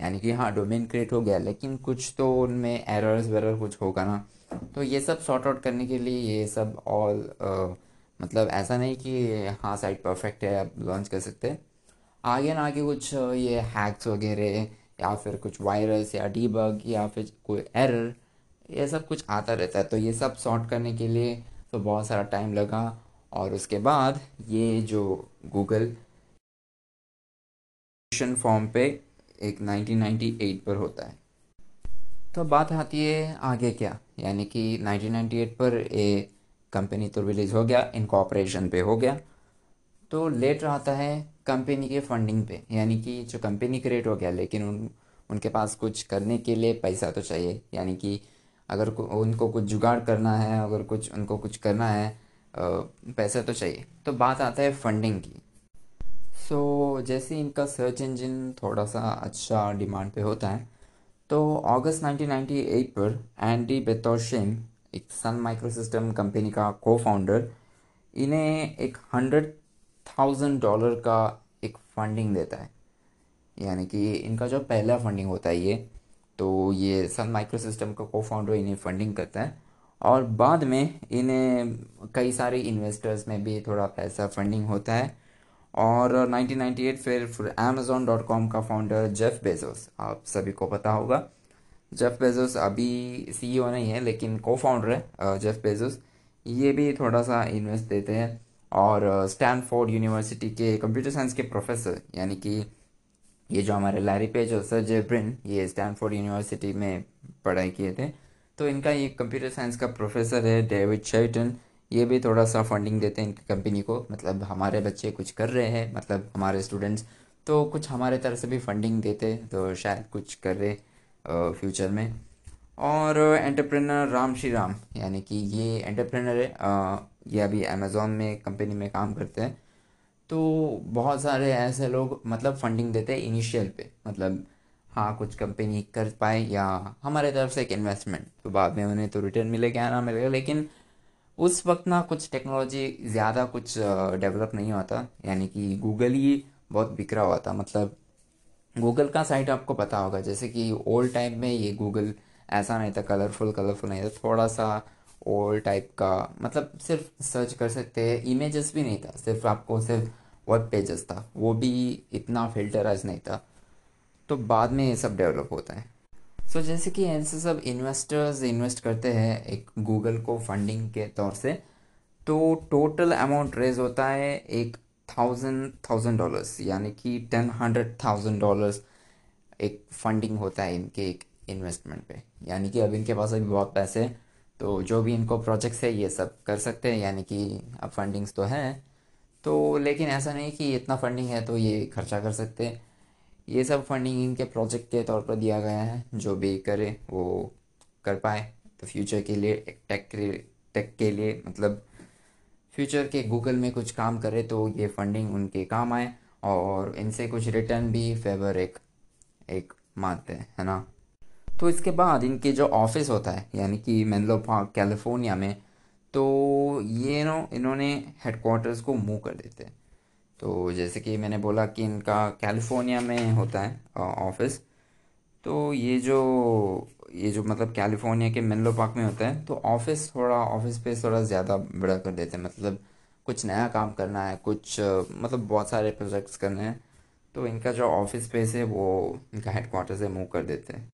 यानी कि हाँ डोमेन क्रिएट हो गया, लेकिन कुछ तो उनमें एरर्स वेरर कुछ होगा ना। तो ये सब सॉर्ट आउट करने के लिए ये सब ऑल मतलब ऐसा नहीं कि हाँ साइट परफेक्ट है, आप लॉन्च कर सकते हैं। आगे ना आगे कुछ ये हैक्स वगैरह, या फिर कुछ वायरस या डीबग या फिर कोई एरर ये सब कुछ आता रहता है। तो ये सब सॉर्ट करने के लिए तो बहुत सारा टाइम लगा। और उसके बाद ये जो गूगल फॉर्म पे एक 1998 पर होता है। तो बात आती है आगे क्या? यानी कि 1998 पर ये कंपनी तो रिलीज़ हो गया इनकॉपरेशन पे हो गया। तो लेट आता है कंपनी के फंडिंग पे, यानी कि जो कंपनी क्रिएट हो गया, लेकिन उन, उनके पास कुछ करने के लिए पैसा तो चाहिए। यानी कि अगर उनको कुछ जुगाड़ करना है, अगर कुछ, उनको कुछ करना है पैसा तो चाहिए। तो बात आता है फंडिंग की। सो जैसे इनका सर्च इंजन थोड़ा सा अच्छा डिमांड पे होता है तो अगस्त 1998 पर एंडी बेतोशिन एक सन माइक्रोसिस्टम कंपनी का को फाउंडर इन्हें एक हंड्रेड थाउज़ेंड डॉलर का एक फंडिंग देता है। यानी कि इनका जो पहला फंडिंग होता है ये तो ये सन माइक्रो सिस्टम का को फाउंडर इन्हें फंडिंग करता है। और बाद में इन्हें कई सारे इन्वेस्टर्स में भी थोड़ा पैसा फंडिंग होता है। और 1998 फिर फिर अमेजोन डॉट कॉम का फाउंडर जेफ बेजोस आप सभी को पता होगा जेफ बेजोस अभी सीईओ नहीं है, लेकिन को फाउंडर है जेफ बेजोस ये भी थोड़ा सा इन्वेस्ट देते हैं। और स्टैनफोर्ड यूनिवर्सिटी के कंप्यूटर साइंस के प्रोफेसर यानी कि ये जो हमारे लैरी पेज और सर जेब्रिन ये स्टैनफोर्ड यूनिवर्सिटी में पढ़ाई किए थे। तो इनका ये कंप्यूटर साइंस का प्रोफेसर है डेविड शेल्टन ये भी थोड़ा सा फंडिंग देते हैं इनकी कंपनी को। मतलब हमारे बच्चे कुछ कर रहे हैं मतलब हमारे स्टूडेंट्स तो कुछ हमारे तरफ़ से भी फंडिंग देते तो शायद कुछ कर रहे फ्यूचर में। और एंटरप्रेनर राम श्री राम, यानी कि ये एंटरप्रेनर है ये अभी अमेज़ोन में कंपनी में काम करते हैं। तो बहुत सारे ऐसे लोग मतलब फंडिंग देते हैं इनिशियल पे। मतलब हाँ कुछ कंपनी कर पाए या हमारे तरफ़ से एक इन्वेस्टमेंट तो बाद में उन्हें तो रिटर्न मिलेगा, ना मिलेगा, लेकिन उस वक्त ना कुछ टेक्नोलॉजी ज़्यादा कुछ डेवलप नहीं होता यानी कि गूगल ही बहुत बिखरा हुआ था। मतलब गूगल का साइट आपको पता होगा। जैसे कि ओल्ड टाइम में ये गूगल ऐसा नहीं था कलरफुल कलरफुल नहीं था। थोड़ा सा ओल्ड टाइप का मतलब सिर्फ़ सर्च कर सकते हैं। इमेजेस भी नहीं था। सिर्फ़ आपको सिर्फ़ वेब पेजेस था। वो भी इतना फिल्टराइज नहीं था। तो बाद में ये सब डेवलप होता है। सो so, जैसे कि ऐसे सब इन्वेस्टर्स इन्वेस्ट करते हैं एक गूगल को फंडिंग के तौर से तो टोटल अमाउंट रेज होता है एक थाउज़ेंड थाउज़ेंड डॉलर्स यानी कि टेन हंड्रेड थाउज़ेंड डॉलर्स एक फंडिंग होता है इनके एक इन्वेस्टमेंट पे। यानी कि अब इनके पास अभी बहुत पैसे हैं तो जो भी इनको प्रोजेक्ट्स है ये सब कर सकते हैं यानी कि अब फंडिंग्स तो हैं। तो लेकिन ऐसा नहीं कि इतना फंडिंग है तो ये खर्चा कर सकते हैं। ये सब फंडिंग इनके प्रोजेक्ट के तौर पर दिया गया है। जो भी करे, वो कर पाए। तो फ्यूचर के लिए एक टेक टेक के लिए मतलब फ्यूचर के गूगल में कुछ काम करे तो ये फंडिंग उनके काम आए और इनसे कुछ रिटर्न भी फेवर एक एक मानते हैं, है ना? तो इसके बाद इनके जो ऑफ़िस होता है, यानी कि मेनलो पार्क कैलिफ़ोर्निया में तो ये नो, इन्होंने हेडक्वार्टर्स को मूव कर देते हैं। तो जैसे कि मैंने बोला कि इनका कैलिफ़ोर्निया में होता है ऑफ़िस। तो ये जो ये जो मतलब कैलिफ़ोर्निया के मेनलो पार्क में होता है तो ऑफ़िस थोड़ा, ऑफ़िस स्पेस थोड़ा ज़्यादा बड़ा कर देते हैं। मतलब कुछ नया काम करना है, कुछ मतलब बहुत सारे प्रोजेक्ट्स करने हैं। तो इनका जो ऑफ़िस स्पेस है, वो इनका हेडक्वार्टर से मूव कर देते हैं।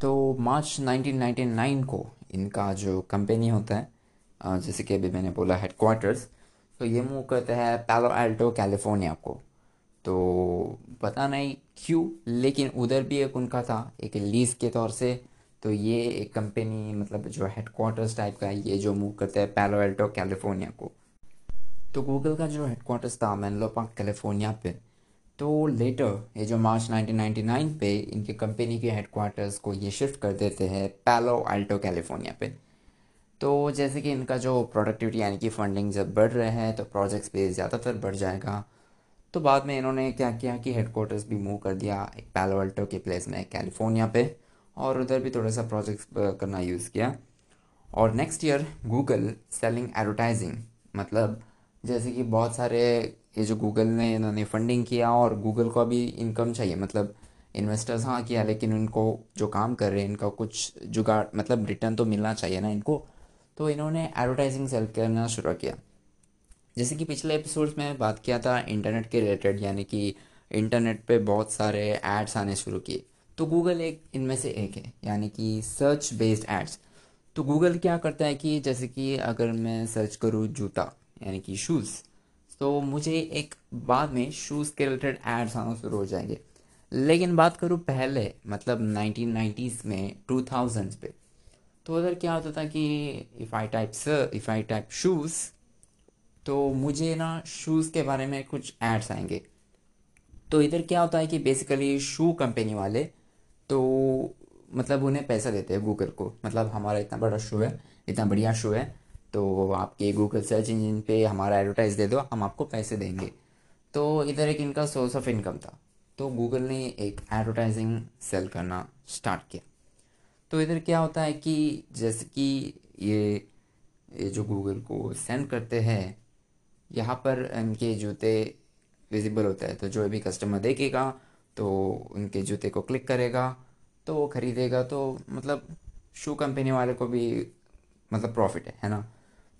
तो मार्च 1999 को इनका जो कंपनी होता है जैसे कि अभी मैंने बोला हेडक्वार्टर्स तो ये मूव करते हैं पैलो एल्टो कैलिफ़ोर्निया को। तो पता नहीं क्यों, लेकिन उधर भी एक उनका था, एक लीज के तौर से। तो ये एक कंपनी मतलब जो हेडक्वार्टर्स टाइप का है, ये जो मूव करते हैं पैलो एल्टो कैलिफ़ोर्निया को। तो गूगल का जो हेडक्वार्टर्स था मैनलो पार्क कैलिफ़ोर्निया पे। तो लेटर ये जो मार्च 1999 पे, इनके कंपनी के हेडक्वार्टर्स को ये शिफ्ट कर देते हैं पैलो एल्टो कैलिफ़ोर्निया पे। तो जैसे कि इनका जो प्रोडक्टिविटी यानी कि फंडिंग जब बढ़ रहे हैं तो प्रोजेक्ट्स पे ज़्यादातर बढ़ जाएगा। तो बाद में इन्होंने क्या किया कि हेडकोार्टर्स भी मूव कर दिया, एक पैलो अल्टो के प्लेस में कैलिफ़ोर्निया पे, और उधर भी थोड़ा सा प्रोजेक्ट्स करना यूज़ किया। और next year Google selling advertising मतलब जैसे कि बहुत सारे, ये जो गूगल ने, इन्होंने फंडिंग किया और गूगल को अभी इनकम चाहिए मतलब इन्वेस्टर्स हाँ किया, लेकिन उनको जो काम कर रहे हैं, इनका कुछ जुगाड़ मतलब रिटर्न तो मिलना चाहिए ना इनको। तो इन्होंने एडवर्टाइजिंग सेल करना शुरू किया। जैसे कि पिछले एपिसोड्स में बात किया था इंटरनेट के रिलेटेड यानी कि इंटरनेट पे बहुत सारे एड्स आने शुरू किए। तो गूगल एक, इनमें से एक है, यानी कि सर्च बेस्ड एड्स तो गूगल क्या करता है कि जैसे कि अगर मैं सर्च करूँ जूता, यानी कि शूज़ तो मुझे एक बाद में शूज़ के रिलेटेड एड्स आना शुरू हो जाएँगे। लेकिन बात करूँ पहले मतलब 1990s में 2000s पे तो उधर क्या होता था कि if I type sir if I type shoes तो मुझे ना शूज़ के बारे में कुछ एड्स आएँगे। तो इधर क्या होता है कि बेसिकली शू कंपनी वाले तो मतलब उन्हें पैसा देते हैं गूगल को। मतलब हमारा इतना बड़ा शू है, इतना बढ़िया शू है तो आपके गूगल सर्च इंजन पे हमारा एडवर्टाइज दे दो, हम आपको पैसे देंगे। तो इधर एक इनका सोर्स ऑफ़ इनकम था। तो गूगल ने एक एडवर्टाइजिंग सेल करना स्टार्ट किया। तो इधर क्या होता है कि जैसे कि ये ये जो गूगल को सेंड करते हैं, यहाँ पर इनके जूते विजिबल होता है। तो जो भी कस्टमर देखेगा तो उनके जूते को क्लिक करेगा तो वो ख़रीदेगा। तो मतलब शू कंपनी वाले को भी मतलब प्रॉफिट है है ना?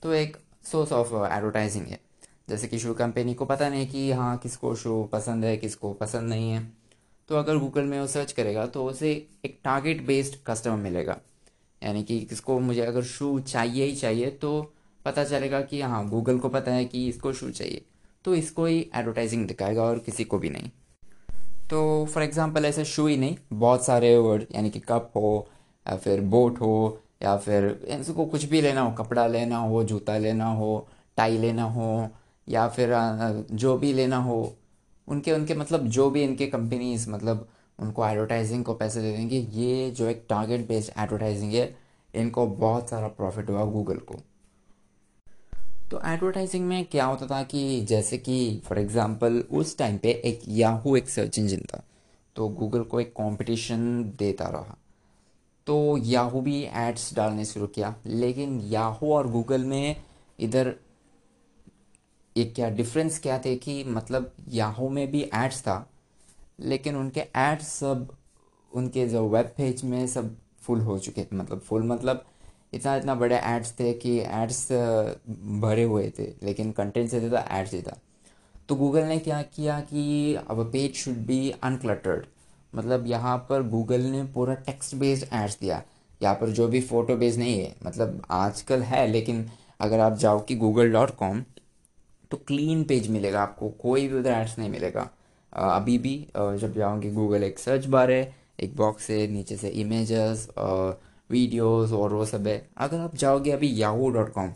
तो एक सोर्स ऑफ़ एडवर्टाइजिंग है। जैसे कि शू कंपनी को पता नहीं कि हाँ किसको शू पसंद है, किसको पसंद नहीं है। तो अगर गूगल में वो सर्च करेगा तो उसे एक टारगेट बेस्ड कस्टमर मिलेगा। यानी कि किसको मुझे अगर शू चाहिए ही चाहिए तो पता चलेगा कि हाँ गूगल को पता है कि इसको शू चाहिए। तो इसको ही एडवर्टाइजिंग दिखाएगा और किसी को भी नहीं। तो फॉर एग्ज़ाम्पल ऐसे शू ही नहीं, बहुत सारे वर्ड यानी कि कप हो, या फिर बोट हो, या फिर इनको कुछ भी लेना हो, कपड़ा लेना हो, जूता लेना हो टाई लेना हो, या फिर जो भी लेना हो उनके उनके मतलब जो भी इनके कंपनीज़ मतलब उनको एडवर्टाइजिंग को पैसे दे देंगे, ये जो एक टारगेट बेस्ड एडवर्टाइजिंग है, इनको बहुत सारा प्रॉफिट हुआ गूगल को। तो एडवर्टाइजिंग में क्या होता था कि जैसे कि फॉर एग्जांपल उस टाइम पे एक याहू एक सर्च इंजन था तो गूगल को एक कंपटीशन देता रहा। तो याहू भी एड्स डालने शुरू किया, लेकिन याहू और गूगल में इधर एक क्या डिफरेंस क्या थे कि मतलब याहू में भी एड्स था, लेकिन उनके एड्स सब, उनके जो वेब पेज में सब फुल हो चुके थे मतलब फुल मतलब इतना इतना बड़े एड्स थे कि एड्स भरे हुए थे, लेकिन कंटेंट से ज़्यादा एड्स ही था। तो गूगल ने क्या किया कि अब पेज शुड बी अनक्लटर्ड मतलब यहाँ पर गूगल ने पूरा टेक्स्ट बेस्ड एड्स दिया। यहाँ पर जो भी फ़ोटो बेस्ड नहीं है मतलब आजकल है, लेकिन अगर आप जाओ कि गूगल डॉट कॉम तो क्लीन पेज मिलेगा आपको, कोई भी उधर एड्स नहीं मिलेगा। अभी भी जब जाओगे गूगल एक सर्च बार है एक बॉक्स है नीचे से इमेजेस वीडियोस और वो सब है। अगर आप जाओगे अभी याहू डॉट कॉम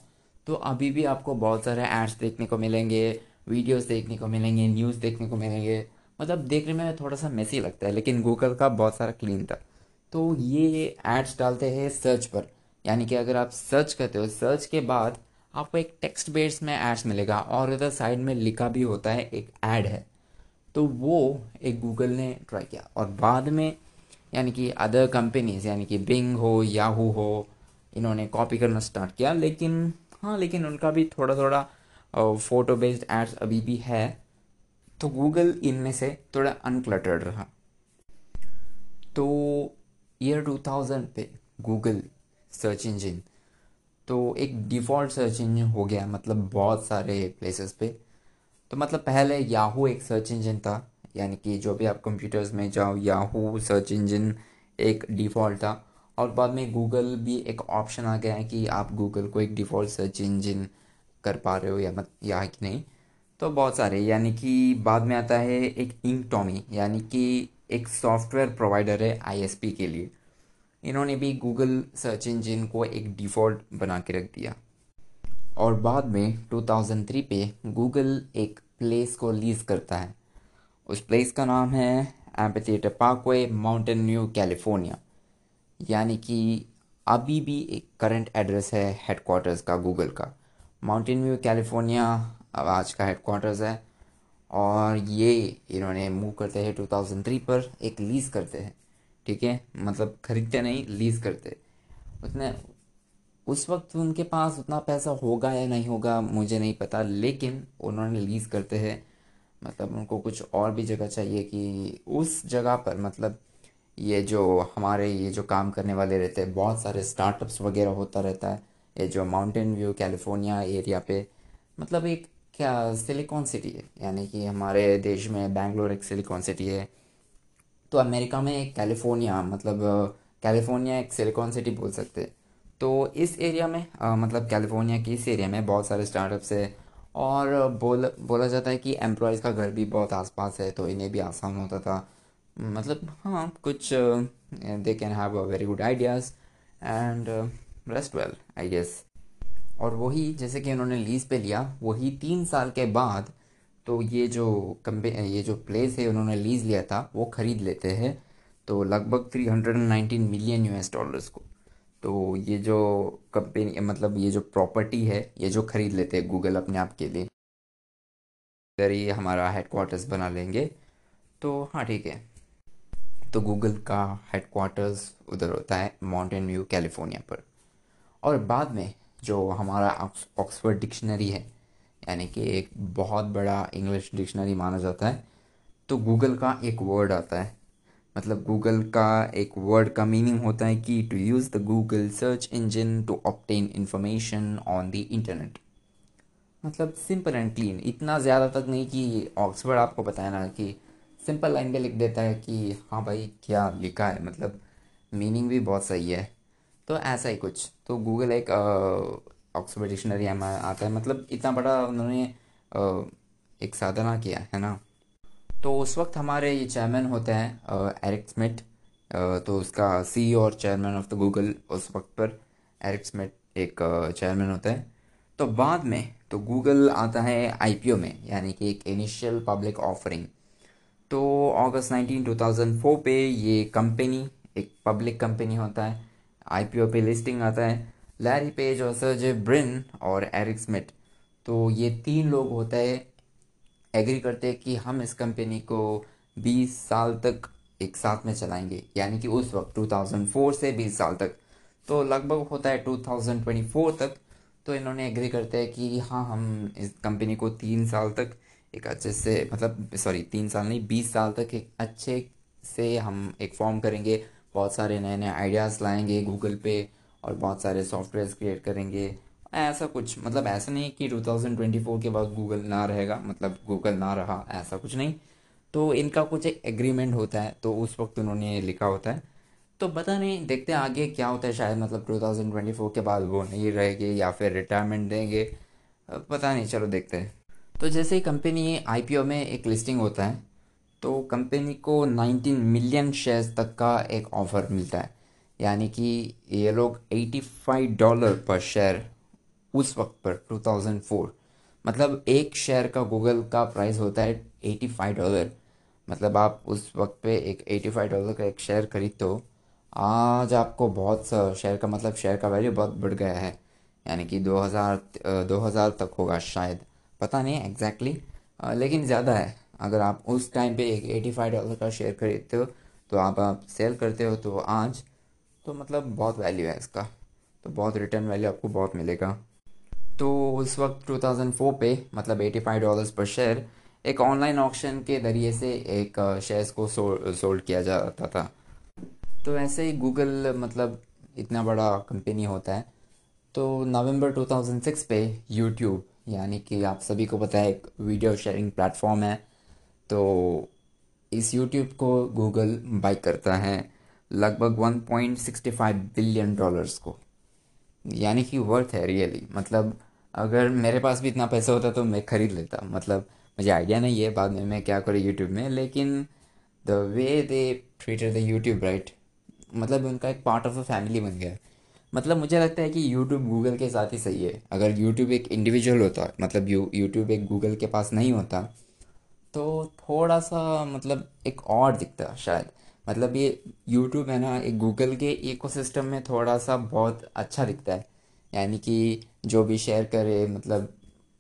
तो अभी भी आपको बहुत सारे एड्स देखने को मिलेंगे वीडियोस देखने को मिलेंगे न्यूज़ देखने को मिलेंगे। मतलब देखने में थोड़ा सा मैसी लगता है, लेकिन गूगल का बहुत सारा क्लीन था। तो ये एड्स डालते हैं सर्च पर। यानी कि अगर आप सर्च करते हो सर्च के बाद आपको एक टेक्स्ट बेस में एड्स मिलेगा और इधर साइड में लिखा भी होता है, एक ऐड है। तो वो एक गूगल ने ट्राई किया और बाद में यानी कि अदर कंपनीज़ यानी कि बिंग हो याहू हो, इन्होंने कॉपी करना स्टार्ट किया। लेकिन हाँ लेकिन उनका भी थोड़ा थोड़ा फ़ोटो बेस्ड एड्स अभी भी है। तो गूगल इनमें से थोड़ा अनक्लटर्ड रहा। तो ईयर 2000 पे गूगल सर्च इंजन तो एक डिफ़ॉल्ट सर्च इंजन हो गया मतलब बहुत सारे प्लेसेस पे। तो मतलब पहले याहू एक सर्च इंजन था, यानी कि जो भी आप कंप्यूटर्स में जाओ याहू सर्च इंजन एक डिफ़ॉल्ट था। और बाद में गूगल भी एक ऑप्शन आ गया है कि आप गूगल को एक डिफ़ॉल्ट सर्च इंजन कर पा रहे हो या मत, या कि नहीं। तो बहुत सारे, यानी कि बाद में आता है एक इंक टॉमी यानी कि एक सॉफ्टवेयर प्रोवाइडर है आईएसपी के लिए। इन्होंने भी गूगल सर्च इंजन को एक डिफ़ॉल्ट बना के रख दिया। और बाद में 2003 पे गूगल एक प्लेस को लीज करता है। उस प्लेस का नाम है amphitheatre parkway Mountain View California यानी कि अभी भी एक करंट एड्रेस है हेडक्वार्टर्स का गूगल का। माउंटेन व्यू कैलिफ़ोर्निया अब आज का हेडक्वार्टर्स है। और ये इन्होंने मूव करते हैं 2003 पर, एक लीज करते हैं। ठीक है? मतलब खरीदते नहीं लीज करते। उतने उस वक्त उनके पास उतना पैसा होगा या नहीं होगा, मुझे नहीं पता, लेकिन उन्होंने लीज करते हैं। मतलब उनको कुछ और भी जगह चाहिए कि उस जगह पर मतलब ये जो हमारे, ये जो काम करने वाले रहते हैं, बहुत सारे स्टार्टअप्स वगैरह होता रहता है। ये जो माउंटेन व्यू कैलिफ़ोर्निया एरिया पे मतलब एक क्या सिलिकॉन सिटी है। यानी कि हमारे देश में बैंगलोर एक सिलिकॉन सिटी है। तो अमेरिका में कैलिफ़ोर्निया मतलब कैलिफ़ोर्निया एक सिलिकॉन सिटी बोल सकते तो इस एरिया में आ, मतलब कैलिफ़ोर्निया की इस एरिया में बहुत सारे स्टार्टअप्स है और बोल बोला जाता है कि एम्प्लॉयज़ का घर भी बहुत आसपास है तो इन्हें भी आसान होता था। मतलब हाँ कुछ they can have a very good ideas and rest well I guess और वही जैसे कि उन्होंने लीज पे लिया वही तीन साल के बाद तो ये जो कम्पे, ये जो प्लेस है उन्होंने लीज लिया था, वो ख़रीद लेते हैं। तो लगभग three hundred and nineteen million US S dollars को। तो ये जो कंपनी मतलब ये जो प्रॉपर्टी है, ये जो ख़रीद लेते हैं गूगल अपने आप के लिए। इधर ही हमारा हेडक्वार्टर्स बना लेंगे तो हाँ ठीक है। तो गूगल का हेडक्वार्टर्स उधर होता है माउंटेन व्यू कैलिफ़ोर्निया पर। और बाद में जो हमारा ऑक्सफोर्ड डिक्शनरी है यानी कि एक बहुत बड़ा इंग्लिश डिक्शनरी माना जाता है। तो गूगल का एक वर्ड आता है। मतलब गूगल का एक वर्ड का मीनिंग होता है कि to use the Google search engine to obtain information on the internet मतलब सिंपल एंड क्लीन इतना ज़्यादा तक नहीं कि ऑक्सफर्ड आपको बताया ना कि सिंपल लाइन पे लिख देता है कि हाँ भाई, क्या लिखा है? मतलब मीनिंग भी बहुत सही है। तो ऐसा ही कुछ। तो गूगल एक ऑक्सफोर्ड डिक्शनरी आता है। मतलब इतना बड़ा उन्होंने एक साधना किया है ना। तो उस वक्त हमारे ये चेयरमैन होते हैं एरिक स्मिथ तो उसका सी और चेयरमैन ऑफ़ द गूगल उस वक्त पर एरिक स्मिथ एक चेयरमैन होता है। तो बाद में तो गूगल आता है आईपीओ में, यानी कि एक इनिशियल पब्लिक ऑफरिंग तो अगस्त 19 2004 पे ये कंपनी एक पब्लिक कंपनी होता है आईपीओ पे लिस्टिंग आता है। लैरी पेज और सर्जे ब्रिन और एरिक स्मिथ तो ये तीन लोग होते हैं एग्री करते हैं कि हम इस कंपनी को 20 साल तक एक साथ में चलाएँगे, यानी कि उस वक्त 2004 से 20 साल तक। तो लगभग होता है 2024 तक। तो इन्होंने एग्री करते हैं कि हाँ हम इस कंपनी को तीन साल तक एक अच्छे से मतलब सॉरी तीन साल नहीं, बीस साल तक एक अच्छे से हम एक फॉर्म करेंगे। बहुत सारे नए नए आइडियाज़ लाएँगे गूगल पे और बहुत सारे सॉफ्टवेयर क्रिएट करेंगे। ऐसा कुछ मतलब ऐसा नहीं कि 2024 के बाद गूगल ना रहेगा मतलब गूगल ना रहा, ऐसा कुछ नहीं। तो इनका कुछ एक एग्रीमेंट होता है तो उस वक्त उन्होंने लिखा होता है। तो पता नहीं, देखते आगे क्या होता है, शायद मतलब 2024 के बाद वो नहीं रहेंगे या फिर रिटायरमेंट देंगे। पता नहीं, चलो देखते हैं। तो जैसे ही कंपनी आईपीओ में एक लिस्टिंग होता है तो कंपनी को 19 मिलियन शेयर्स तक का एक ऑफ़र मिलता है। यानी कि ये लोग 85 डॉलर पर शेयर उस वक्त पर 2004 मतलब एक शेयर का गूगल का प्राइस होता है 85 डॉलर मतलब आप उस वक्त पे एक 85 डॉलर का एक शेयर खरीदते हो आज आपको बहुत शेयर का मतलब शेयर का वैल्यू बहुत बढ़ गया है. यानी कि 2000 2000 तक होगा शायद. पता नहीं एग्जैक्टली exactly, लेकिन ज़्यादा है. अगर आप उस टाइम पे एक 85 डॉलर का शेयर खरीदते हो तो आप आप सेल करते हो तो आज तो मतलब बहुत वैल्यू है इसका। तो बहुत रिटर्न वैल्यू आपको बहुत मिलेगा। तो उस वक्त 2004 पे मतलब 85 डॉलर्स पर शेयर एक ऑनलाइन ऑक्शन के ज़रिए से एक शेयर्स को सोल्ड किया जाता था। तो ऐसे ही गूगल मतलब इतना बड़ा कंपनी होता है। तो नवंबर 2006 पे यूट्यूब यानी कि आप सभी को पता है, एक वीडियो शेयरिंग प्लेटफॉर्म है। तो इस यूट्यूब को गूगल बाई करता है। लगभग 1.65 बिलियन डॉलर्स को। यानी कि वर्थ है रियली मतलब अगर मेरे पास भी इतना पैसा होता तो मैं ख़रीद लेता। मतलब मुझे आइडिया नहीं है, बाद में मैं क्या करूँ यूट्यूब में, लेकिन the way they treated the YouTube right मतलब उनका एक पार्ट ऑफ़ अ फैमिली बन गया। मतलब मुझे लगता है कि यूट्यूब गूगल के साथ ही सही है। अगर यूट्यूब एक इंडिविजुअल होता मतलब यू यूट्यूब एक गूगल के पास नहीं होता तो थोड़ा सा मतलब एक और दिखता शायद। मतलब ये यूट्यूब है ना एक गूगल के इकोसिस्टम में थोड़ा सा बहुत अच्छा दिखता है। यानी कि जो भी शेयर करे मतलब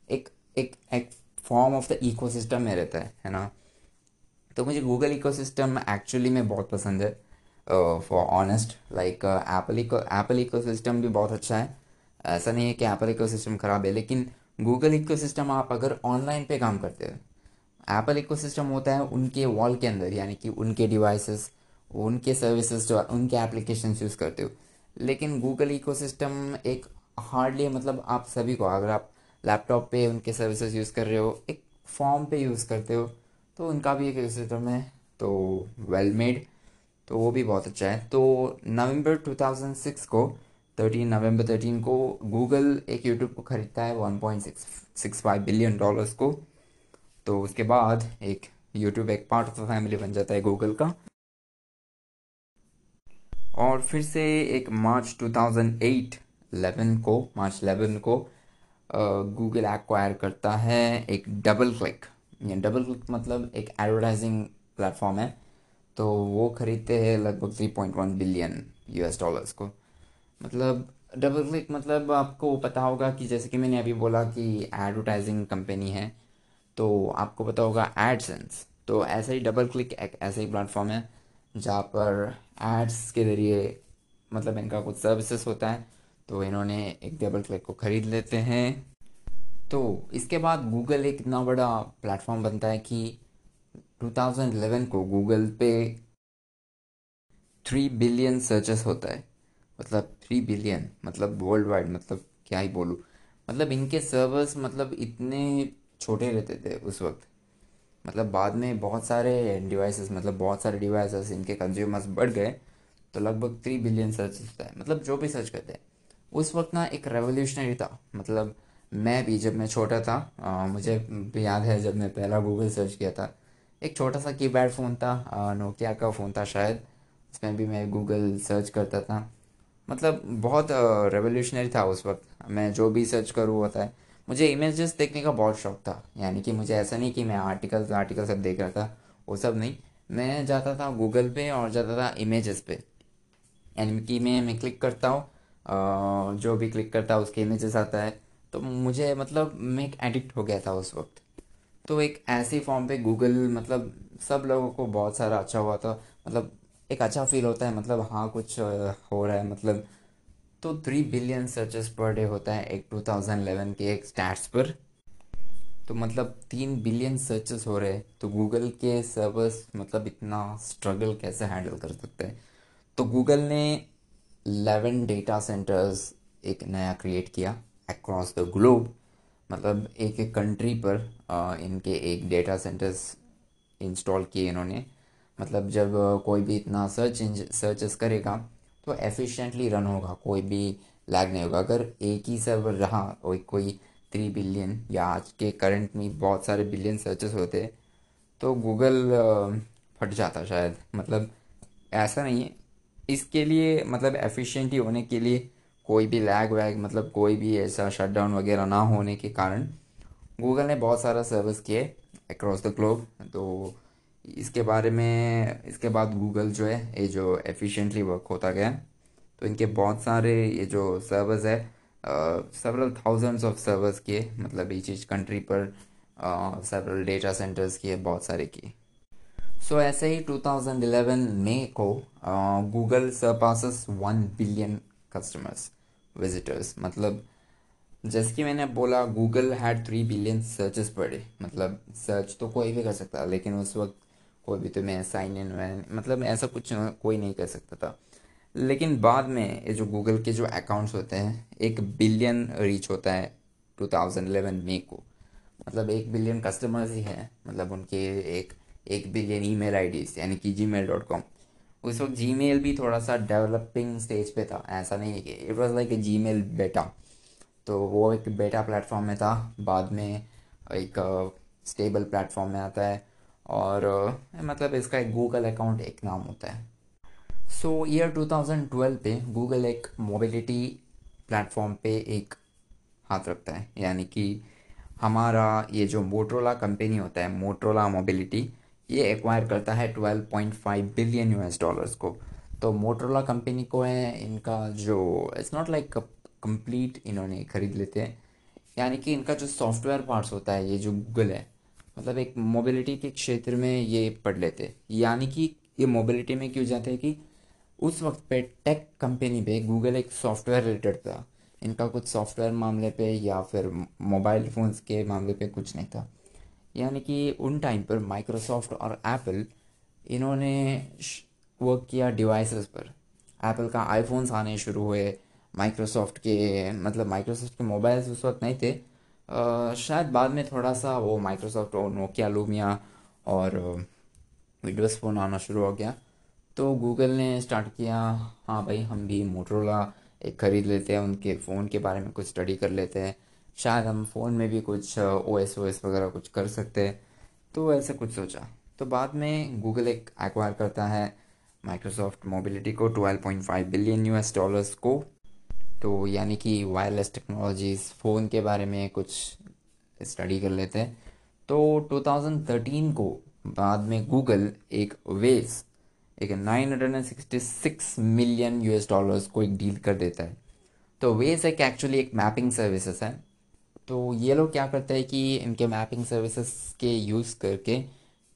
एक एक एक फॉर्म ऑफ़ द इकोसिस्टम में रहता है है ना? तो मुझे गूगल इकोसिस्टम एक्चुअली में बहुत पसंद है। For honest like Apple eco Apple ecosystem भी बहुत अच्छा है। ऐसा नहीं है कि एप्पल इको सिस्टम ख़राब है, लेकिन गूगल इको सिस्टम आप अगर ऑनलाइन पे काम करते हो एप्पल इको सिस्टम होता है उनके वॉल के अंदर, यानी कि उनके डिवाइसेस उनके सर्विसेज़ जो, उनके एप्लीकेशन यूज़ करते हो। लेकिन गूगल इको एक हार्डली मतलब आप सभी को, अगर आप लैपटॉप पे उनके सर्विसेज़ यूज़ कर रहे हो, एक फॉर्म पे यूज़ करते हो तो उनका भी एक सिस्टम है। तो वेल मेड तो वो भी बहुत अच्छा है। तो नवंबर 2006 को 13 नवंबर 13 को गूगल एक यूट्यूब को ख़रीदता है 1.65 बिलियन डॉलर्स को। तो उसके बाद एक यूट्यूब एक पार्ट ऑफ़ द फैमिली बन जाता है गूगल का। और फिर से एक मार्च 2008 11 को, मार्च 11 को गूगल एक्वायर करता है एक डबल क्लिक डबल क्लिक मतलब एक एडवर्टाइजिंग प्लेटफॉर्म है। तो वो ख़रीदते हैं लगभग three point one billion US dollars को। मतलब डबल क्लिक मतलब आपको पता होगा कि जैसे कि मैंने अभी बोला कि एडवर्टाइजिंग कंपनी है तो आपको पता होगा एडसेंस तो ऐसा ही डबल क्लिक एक ऐसा ही प्लेटफॉर्म है जहाँ पर एड्स के ज़रिए मतलब इनका कुछ सर्विसेज़ होता है तो इन्होंने एक डबल क्लिक को ख़रीद लेते हैं। तो इसके बाद गूगल एक इतना बड़ा प्लेटफॉर्म बनता है कि 2011 को गूगल पे थ्री बिलियन सर्चेस होता है। मतलब थ्री बिलियन मतलब वर्ल्ड वाइड मतलब क्या ही बोलूँ। मतलब इनके सर्वर्स मतलब इतने छोटे रहते थे उस वक्त। मतलब बाद में बहुत सारे डिवाइसेस मतलब बहुत सारे डिवाइसेस इनके कंज्यूमर्स बढ़ गए तो लगभग थ्री बिलियन सर्च होता है। मतलब जो भी सर्च करते हैं। उस वक्त ना एक रेवोल्यूशनरी था। मतलब मैं भी जब मैं छोटा था आ, मुझे भी याद है जब मैं पहला गूगल सर्च किया था। एक छोटा सा कीपैड फ़ोन था नोकिया का फ़ोन था शायद। उसमें भी मैं गूगल सर्च करता था। मतलब बहुत रेवोल्यूशनरी था उस वक्त। मैं जो भी सर्च करूँ होता है मुझे इमेजेस देखने का बहुत शौक था। यानी कि मुझे ऐसा नहीं कि मैं आर्टिकल्स आर्टिकल सब देख रहा था। वो सब नहीं। मैं जाता था गूगल पे और जाता था इमेजेस पे। यानी कि मैं मैं क्लिक करता हूँ जो भी क्लिक करता है, उसके इमेजेस आता है। तो मुझे मतलब मैं एक एडिक्ट हो गया था उस वक्त। तो एक ऐसी फॉर्म पे गूगल मतलब सब लोगों को बहुत सारा अच्छा हुआ था। मतलब एक अच्छा फील होता है। मतलब हाँ कुछ हो रहा है। मतलब तो three billion searches per day होता है एक 2011 के एक स्टैट्स पर। तो मतलब तीन बिलियन सर्चेस हो रहे हैं। तो गूगल के सर्वर्स मतलब इतना स्ट्रगल कैसे हैंडल कर सकते हैं? तो गूगल ने 11 डेटा सेंटर्स एक नया क्रिएट किया अक्रॉस द ग्लोब मतलब एक एक कंट्री पर आ, इनके एक डेटा सेंटर्स इंस्टॉल किए इन्होंने। मतलब जब कोई भी इतना सर्च सर्चेस करेगा तो एफिशिएंटली रन होगा, कोई भी लैग नहीं होगा। अगर एक ही सर्वर रहा और कोई थ्री बिलियन या आज के करंट में बहुत सारे बिलियन सर्चेस होते तो गूगल फट जाता शायद। मतलब ऐसा नहीं है। इसके लिए मतलब एफिशिएंटली होने के लिए कोई भी लैग वैग मतलब कोई भी ऐसा शटडाउन वगैरह ना होने के कारण गूगल ने बहुत सारा सर्विस किए अक्रॉस द ग्लोब तो इसके बारे में इसके बाद गूगल जो है ये जो एफिशिएंटली वर्क होता गया तो इनके बहुत सारे ये जो सर्वर्स है सेवरल थाउजेंड्स ऑफ़ सर्वर्स किए मतलब ईच ईच कंट्री पर सेवरल डेटा सेंटर्स किए बहुत सारे किए। सो so, ऐसे ही 2011 मई को Google surpasses one billion customers visitors मतलब जैसे कि मैंने बोला Google had three billion searches per day मतलब सर्च तो कोई भी कर सकता लेकिन उस वक्त कोई भी तो मैं साइन इन वैन मतलब ऐसा कुछ कोई नहीं कर सकता था। लेकिन बाद में ये जो गूगल के जो अकाउंट्स होते हैं, एक बिलियन रीच होता है 2011 मई को। मतलब एक बिलियन कस्टमर्स ही हैं। मतलब उनके एक एक बिलियन ईमेल आईडीज यानी कि जी मेल डॉट कॉम उस वक्त जी मेल भी थोड़ा सा डेवलपिंग स्टेज पे था। ऐसा नहीं है कि it was like a Gmail beta तो वो एक बेटा प्लेटफॉर्म में था। बाद में एक स्टेबल प्लेटफॉर्म में आता है। और मतलब इसका एक गूगल अकाउंट एक नाम होता है। सो ईयर 2012 पे गूगल एक मोबिलिटी प्लेटफॉर्म पे एक हाथ रखता है। यानी कि हमारा ये जो मोटरोला कंपनी होता है मोटरोला मोबिलिटी ये एक्वायर करता है 12.5 बिलियन यूएस डॉलर्स को। तो मोटरोला कंपनी को है, इनका जो इट्स नॉट लाइक कंप्लीट इन्होंने खरीद लेते हैं। यानी कि इनका जो सॉफ्टवेयर पार्ट्स होता है, ये जो गूगल है मतलब एक मोबिलिटी के क्षेत्र में ये पढ़ लेते। यानी कि ये मोबिलिटी में क्यों जाते हैं कि उस वक्त पे टेक कंपनी पे गूगल एक सॉफ्टवेयर रिलेटेड था। इनका कुछ सॉफ्टवेयर मामले पे या फिर मोबाइल फ़ोन्स के मामले पे कुछ नहीं था। यानी कि उन टाइम पर माइक्रोसॉफ्ट और एप्पल इन्होंने वर्क किया डिवाइसेस पर। एप्पल का आईफोन्स आने शुरू हुए। माइक्रोसॉफ्ट के मतलब माइक्रोसॉफ्ट के मोबाइल्स उस वक्त नहीं थे। शायद बाद में थोड़ा सा वो माइक्रोसॉफ्ट और नोकिया लूमिया और विंडोज़ फ़ोन आना शुरू हो गया। तो गूगल ने स्टार्ट किया हाँ भाई, हम भी मोटरोला एक ख़रीद लेते हैं, उनके फ़ोन के बारे में कुछ स्टडी कर लेते हैं। शायद हम फ़ोन में भी कुछ ओ एस ओ एस वगैरह कुछ कर सकते हैं। तो ऐसे कुछ सोचा। तो बाद में गूगल एक एक्वायर करता है माइक्रोसॉफ्ट मोबिलिटी को 12.5 बिलियन यूएस डॉलर्स को। तो यानी कि वायरलेस टेक्नोलॉजीज़ फ़ोन के बारे में कुछ स्टडी कर लेते हैं। तो 2013 को बाद में गूगल एक वेस एक 966 मिलियन यूएस डॉलर्स को एक डील कर देता है। तो वेस एक एक्चुअली एक मैपिंग सर्विसेज़ है। तो ये लोग क्या करते हैं कि इनके मैपिंग सर्विसेज़ के यूज़ करके,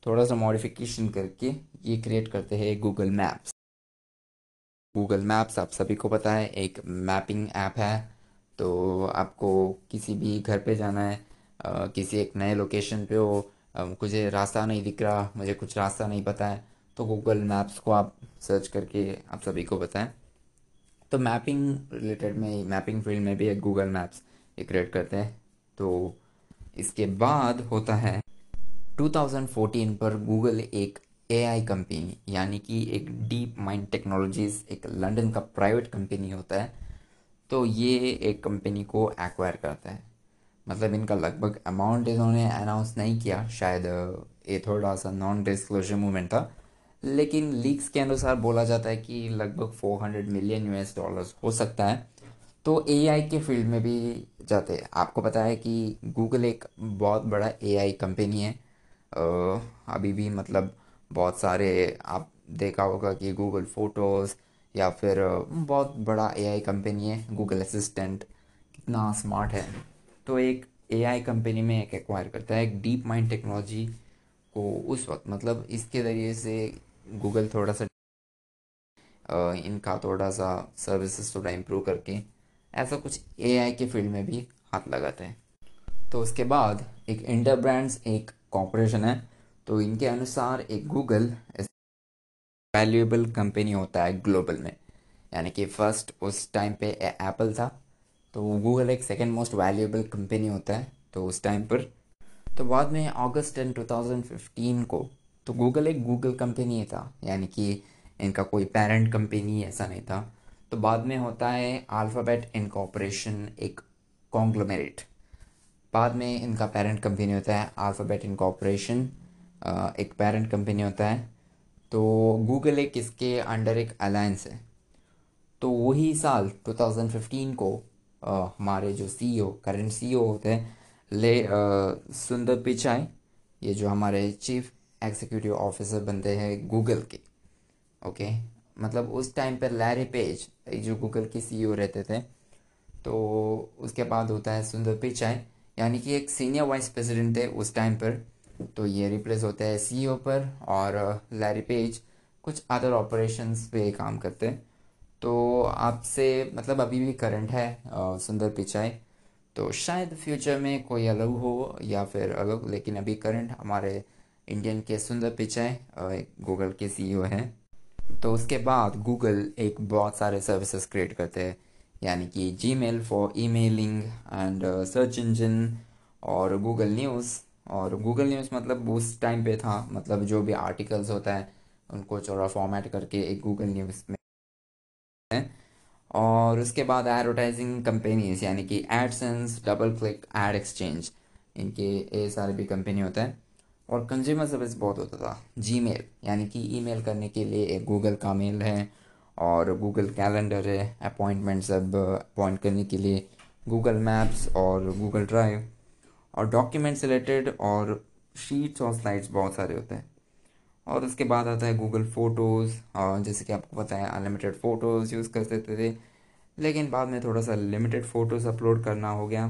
थोड़ा सा मॉडिफिकेशन करके ये क्रिएट करते हैं गूगल मैप्स गूगल मैप्स आप सभी को पता है एक मैपिंग ऐप है। तो आपको किसी भी घर पे जाना है आ, किसी एक नए लोकेशन पे हो मुझे रास्ता नहीं दिख रहा मुझे कुछ रास्ता नहीं पता है तो गूगल मैप्स को आप सर्च करके आप सभी को बताएँ तो मैपिंग रिलेटेड में मैपिंग फ़ील्ड में भी एक गूगल मैप्स ये क्रिएट करते हैं। तो इसके बाद होता है 2014 पर गूगल एक एआई कंपनी यानी कि एक डीप माइंड टेक्नोलॉजीज़ एक लंदन का प्राइवेट कंपनी होता है तो ये एक कंपनी को एक्वायर करता है। मतलब इनका लगभग अमाउंट इन्होंने अनाउंस नहीं किया, शायद, ये थोड़ा सा नॉन डिस्क्लोजर मूवमेंट था, लेकिन लीक्स के अनुसार बोला जाता है कि लगभग 400 मिलियन यूएस डॉलर्स हो सकता है। तो एआई के फ़ील्ड में भी जाते हैं। आपको पता है कि गूगल एक बहुत बड़ा एआई कंपनी है। अभी भी मतलब बहुत सारे, आप देखा होगा कि गूगल फ़ोटोज़ या फिर बहुत बड़ा एआई कंपनी है गूगल असिस्टेंट कितना स्मार्ट है। तो एक एआई कंपनी में एक एक्वायर करता है, एक डीप माइंड टेक्नोलॉजी को उस वक्त मतलब इसके ज़रिए से गूगल थोड़ा सा इनका थोड़ा सा सर्विसेज़ थोड़ा इम्प्रूव करके, ऐसा कुछ एआई के फ़ील्ड में भी हाथ लगाते हैं। तो उसके बाद एक इंटर ब्रांड्स एक कॉरपोरेशन है तो इनके अनुसार एक गूगल वैल्यूएबल कंपनी होता है ग्लोबल में। यानी कि फ़र्स्ट उस टाइम पे एप्पल था तो गूगल एक सेकेंड मोस्ट वैल्यूएबल कंपनी होता है तो उस टाइम पर। तो बाद में August ten two thousand fifteen को तो गूगल एक गूगल कंपनी था, यानी कि इनका कोई पेरेंट कंपनी ऐसा नहीं था। तो बाद में होता है अल्फ़ाबेट इनकॉपरेशन एक कॉन्ग्लोमेरेट बाद में इनका पेरेंट कंपनी होता है अल्फ़ाबेट इनकॉपरेशन एक पेरेंट कंपनी होता है तो गूगल एक इसके अंडर एक अलायंस है। तो वही साल 2015 को आ, हमारे जो सीईओ करंट सीईओ होते हैं ले सुंदर पिचाई ये जो हमारे चीफ एग्जीक्यूटिव ऑफिसर बनते हैं गूगल के ओके? मतलब उस टाइम पर लैरी पेज जो गूगल के सीईओ रहते थे तो उसके बाद होता है सुंदर पिचाई यानी कि एक सीनियर वाइस प्रेसिडेंट थे उस टाइम पर। तो ये रिप्लेस होता है सीईओ पर और लैरी पेज कुछ अदर ऑपरेशंस पे काम करते हैं। तो आपसे मतलब अभी भी करंट है सुंदर पिचाई। तो शायद फ्यूचर में कोई अलग हो या फिर अलग, लेकिन अभी करंट हमारे इंडियन के सुंदर पिचाई गूगल के सीईओ हैं। तो उसके बाद गूगल एक बहुत सारे सर्विसेज़ क्रिएट करते हैं, यानी कि Gmail for emailing and search engine और गूगल न्यूज़ और गूगल न्यूज़ मतलब उस टाइम पे था मतलब जो भी आर्टिकल्स होता है, उनको चौड़ा फॉर्मेट करके एक गूगल न्यूज़ में और उसके बाद एडवर्टाइजिंग कंपनीज़ यानी कि AdSense DoubleClick add exchange इनके ये सारे भी कंपनी होते हैं। और कंज्यूमर सर्विस बहुत होता था जी यानी कि ईमेल करने के लिए एक गूगल का मेल है, और गूगल कैलेंडर है अपॉइंटमेंट सब अपॉइंट करने के लिए गूगल मैप्स और गूगल ड्राइव और डॉक्यूमेंट्स रिलेटेड और शीट्स और स्लाइड्स बहुत सारे होते हैं। और उसके बाद आता है गूगल फ़ोटोज़ जैसे कि आपको पता है अनलिमिटेड फ़ोटोज़ यूज़ कर सकते थे। लेकिन बाद में थोड़ा सा लिमिटेड फ़ोटोज़ अपलोड करना हो गया।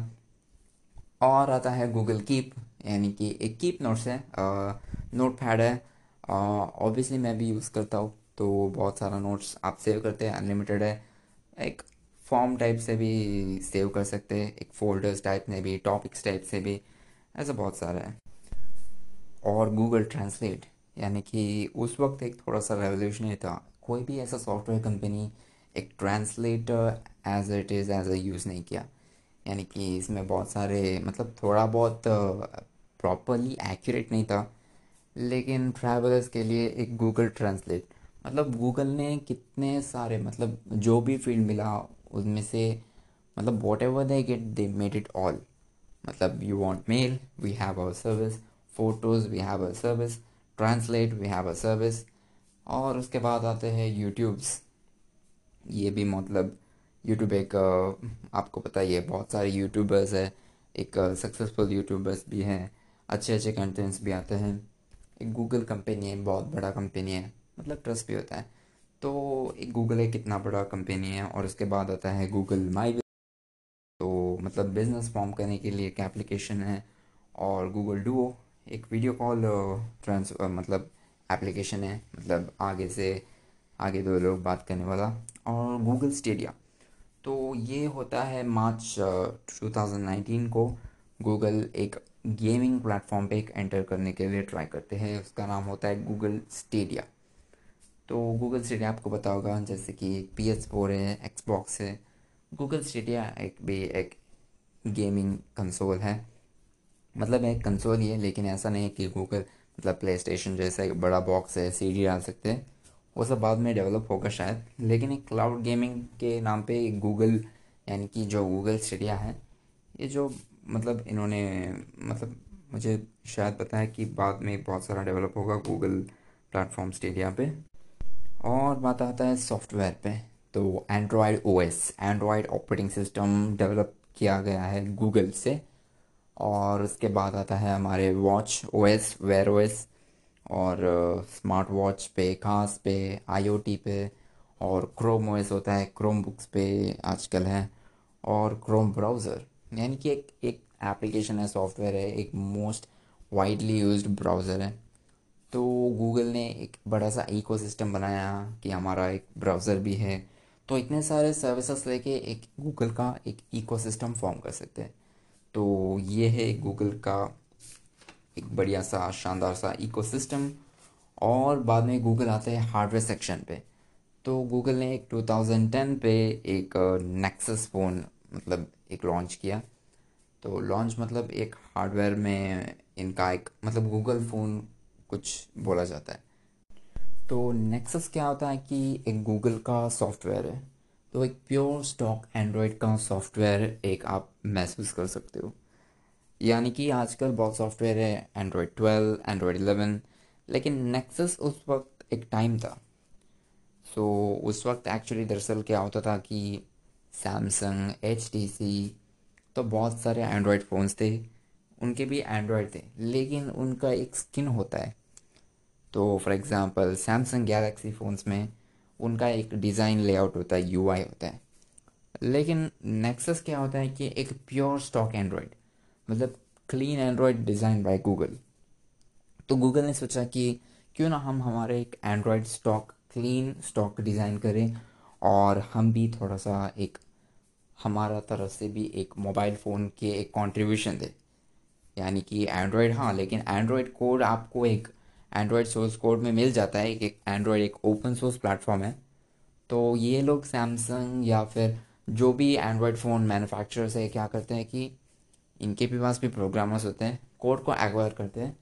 और आता है गूगल कीप यानी कि एक कीप नोट्स है नोट पैड है। ऑब्वियसली मैं भी यूज़ करता हूँ तो बहुत सारा नोट्स आप सेव करते हैं अनलिमिटेड है। एक फॉर्म टाइप से भी सेव कर सकते हैं, एक फोल्डर्स टाइप में भी टॉपिक्स टाइप से भी, ऐसा बहुत सारा है। और गूगल ट्रांसलेट यानी कि उस वक्त एक थोड़ा सा रेवोल्यूशनरी था। कोई भी ऐसा सॉफ्टवेयर कंपनी एक translator as it is as a use नहीं किया। यानी कि इसमें बहुत सारे मतलब थोड़ा बहुत प्रॉपरली एक्यूरेट नहीं था। लेकिन ट्रैवलर्स के लिए एक गूगल ट्रांसलेट मतलब गूगल ने कितने सारे मतलब जो भी फ़ील्ड मिला उनमें से मतलब whatever they get they made it all मतलब you want mail we have our service photos we have our service translate we have a service और उसके बाद आते हैं यूट्यूब्स ये भी मतलब यूट्यूब एक, आपको पता ही है, बहुत सारे यूट्यूबर्स है. एक सक्सेसफुल यूट्यूबर्स भी हैं. अच्छे अच्छे कंटेंट्स भी आते हैं. एक गूगल कंपनी है, बहुत बड़ा कंपनी है. मतलब ट्रस्ट भी होता है. तो एक गूगल एक कितना बड़ा कंपनी है और उसके बाद आता है गूगल माई तो मतलब बिज़नेस फॉर्म करने के लिए एक एप्लीकेशन है और गूगल डुओ एक वीडियो कॉल ट्रांस मतलब एप्लीकेशन है। मतलब आगे से आगे दो लोग बात करने वाला और गूगल स्टेडिया तो ये होता है मार्च 2019 को। गूगल एक गेमिंग प्लेटफॉर्म पे एक एंटर करने के लिए ट्राई करते हैं। उसका नाम होता है गूगल स्टेडिया तो गूगल स्टेडिया आपको पता होगा, जैसे कि पी एस फोर है एक्सबॉक्स है। गूगल स्टेडिया एक भी एक गेमिंग कंसोल है। मतलब एक कंसोल ही है, लेकिन ऐसा नहीं है कि गूगल मतलब प्ले स्टेशन जैसा एक बड़ा बॉक्स है सी डी डाल सकते हैं। वो सब बाद में डेवलप होगा शायद। लेकिन एक क्लाउड गेमिंग के नाम पे गूगल यानी कि जो गूगल स्टेडिया है, ये जो मतलब इन्होंने मतलब मुझे शायद पता है कि बाद में बहुत सारा डेवलप होगा गूगल प्लेटफॉर्म स्टेडिया पे। और बात आता है सॉफ्टवेयर पे तो Android O OS Android operating system develop किया गया है गूगल से। और उसके बाद आता है हमारे watch O OS wear OS और स्मार्ट वॉच पे खास पे आईओटी पे और क्रोम ओएस होता है क्रोम बुक्स पे आजकल है और क्रोम ब्राउज़र यानी कि एक एक एप्लीकेशन है सॉफ्टवेयर है, एक मोस्ट वाइडली यूज्ड ब्राउज़र है। तो गूगल ने एक बड़ा सा इकोसिस्टम बनाया कि हमारा एक ब्राउज़र भी है। तो इतने सारे सर्विसेज़ लेके एक गूगल का एक इकोसिस्टम फॉर्म कर सकते हैं। तो ये है गूगल का एक बढ़िया सा, शानदार सा इकोसिस्टम और बाद में गूगल आते हैं हार्डवेयर सेक्शन पे। तो गूगल ने एक 2010 पे एक नेक्सस फ़ोन मतलब एक लॉन्च किया। तो लॉन्च मतलब एक हार्डवेयर में इनका एक मतलब गूगल फ़ोन कुछ बोला जाता है। तो नेक्सस क्या होता है कि एक गूगल का सॉफ्टवेयर है। तो एक प्योर स्टॉक एंड्रॉयड का सॉफ्टवेयर एक आप महसूस कर सकते हो। यानी कि आजकल बहुत सॉफ्टवेयर है एंड्रॉयड ट्वेल्व एंड्रॉयड इलेवन लेकिन नेक्सस उस वक्त एक टाइम था। सो so, उस वक्त एक्चुअली दरअसल क्या होता था कि सैमसंग एच टी सी तो बहुत सारे एंड्रॉयड फ़ोन्स थे। उनके भी एंड्रॉयड थे लेकिन उनका एक स्किन होता है। तो for example Samsung Galaxy phones में उनका एक डिज़ाइन लेआउट होता है यूआई होता है। लेकिन नेक्सस क्या होता है कि एक प्योर स्टॉक एंड्रॉयड मतलब clean Android design by Google तो गूगल ने सोचा कि क्यों ना हम हमारे एक Android stock clean stock design करें और हम भी थोड़ा सा एक, हमारा तरफ़ से भी एक मोबाइल फ़ोन के एक कंट्रीब्यूशन दे। यानी कि एंड्रॉयड हाँ लेकिन एंड्रॉयड कोड आपको एक एंड्रॉयड सोर्स कोड में मिल जाता है, एक एंड्रॉयड एक ओपन सोर्स प्लेटफॉर्म है। तो ये लोग सैमसंग या फिर जो भी एंड्रॉयड फ़ोन मैन्युफैक्चरर्स है, क्या करते हैं कि इनके भी पास भी प्रोग्रामर्स होते हैं कोड को एक्वायर करते हैं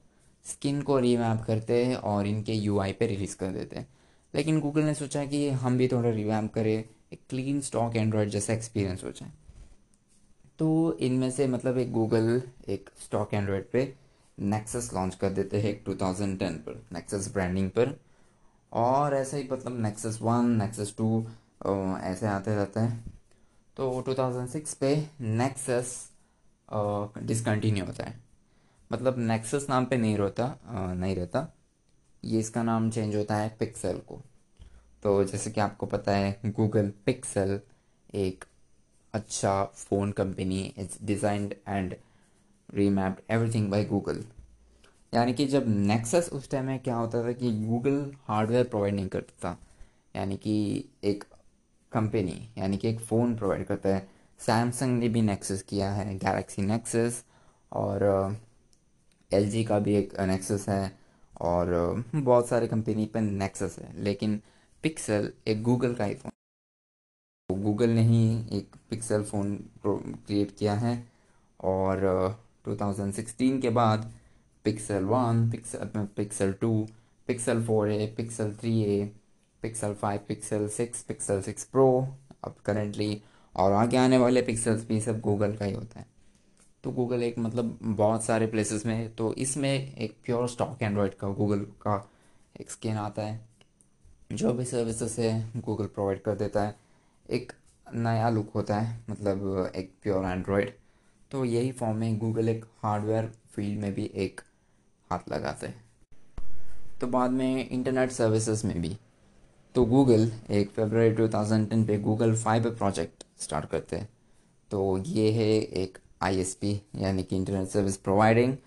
स्किन को रीमैप करते हैं और इनके यूआई पे रिलीज़ कर देते हैं। लेकिन गूगल ने सोचा कि हम भी थोड़ा रिवैम्प करें, एक क्लीन स्टॉक एंड्रॉयड जैसा एक्सपीरियंस हो जाए। तो इनमें से मतलब एक गूगल एक स्टॉक एंड्रॉयड पे नेक्सस लॉन्च कर देते हैं एक 2010 पर नेक्सस ब्रांडिंग पर। और ऐसे ही मतलब नेक्सस वन नेक्सस टू ऐसे आते रहते हैं। तो 2006 पे नेक्सस डिसकंटिन्यू होता है। मतलब नेक्सस नाम पे नहीं रहता नहीं रहता। ये इसका नाम चेंज होता है पिक्सल को। तो जैसे कि आपको पता है गूगल पिक्सल एक अच्छा phone company it's designed and remapped everything by Google यानी कि जब नेक्सस उस टाइम में क्या होता था कि गूगल हार्डवेयर प्रोवाइड नहीं करता था। यानी कि एक कंपनी यानी कि एक फ़ोन प्रोवाइड करता है। सैमसंग ने भी नेक्सस किया है गैलेक्सी नेक्सस और एल uh, का भी एक नेक्सस है और uh, बहुत सारे कंपनी पर नेक्सस है। लेकिन पिक्सल एक गूगल का ही। फ़ोन गूगल ने ही एक पिक्सल फ़ोन क्रिएट किया है और 2016 के बाद Pixel one Pixel Pixel two Pixel four A Pixel three A Pixel five Pixel six Pixel six pro अब करेंटली और आगे आने वाले पिक्सल्स भी सब गूगल का ही होता है। तो गूगल एक मतलब बहुत सारे प्लेसेस में तो इसमें एक प्योर स्टॉक एंड्रॉयड का गूगल का एक स्किन आता है, जो भी सर्विसेज़ है गूगल प्रोवाइड कर देता है। एक नया लुक होता है मतलब एक प्योर एंड्रॉयड तो यही फॉर्म में गूगल एक हार्डवेयर फ़ील्ड में भी एक हाथ लगाते हैं। तो बाद में इंटरनेट सर्विसेज़ में भी। तो गूगल एक फरवरी 2010 पे गूगल फाइबर प्रोजेक्ट स्टार्ट करते हैं। तो ये है एक आईएसपी यानी कि इंटरनेट सर्विस प्रोवाइडिंग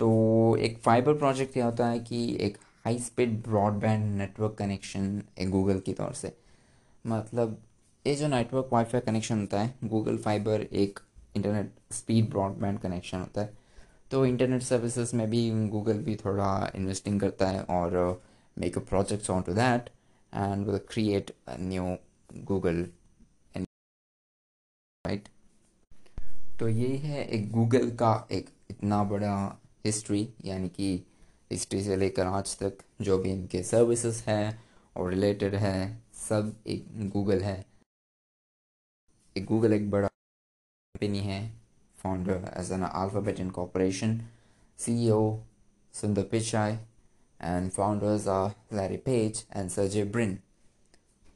तो एक फाइबर प्रोजेक्ट क्या होता है कि एक high speed broadband network connection है गूगल की तौर से। मतलब ये जो नेटवर्क वाईफाई कनेक्शन होता है गूगल फाइबर एक इंटरनेट स्पीड ब्रॉडबैंड कनेक्शन होता है। तो इंटरनेट सर्विसेज़ में भी गूगल भी थोड़ा इन्वेस्टिंग करता है और make a projects on to that and will create new Google right तो ये है एक गूगल का एक इतना बड़ा हिस्ट्री यानी कि हिस्ट्री से लेकर आज तक जो भी इनके सर्विसेज़ हैं और रिलेटेड है, सब एक गूगल है। एक गूगल एक बड़ा कंपनी है founder as an Alphabet incorporation CEO Sundar Pichai, and founders are Larry Page and Sergey Brin.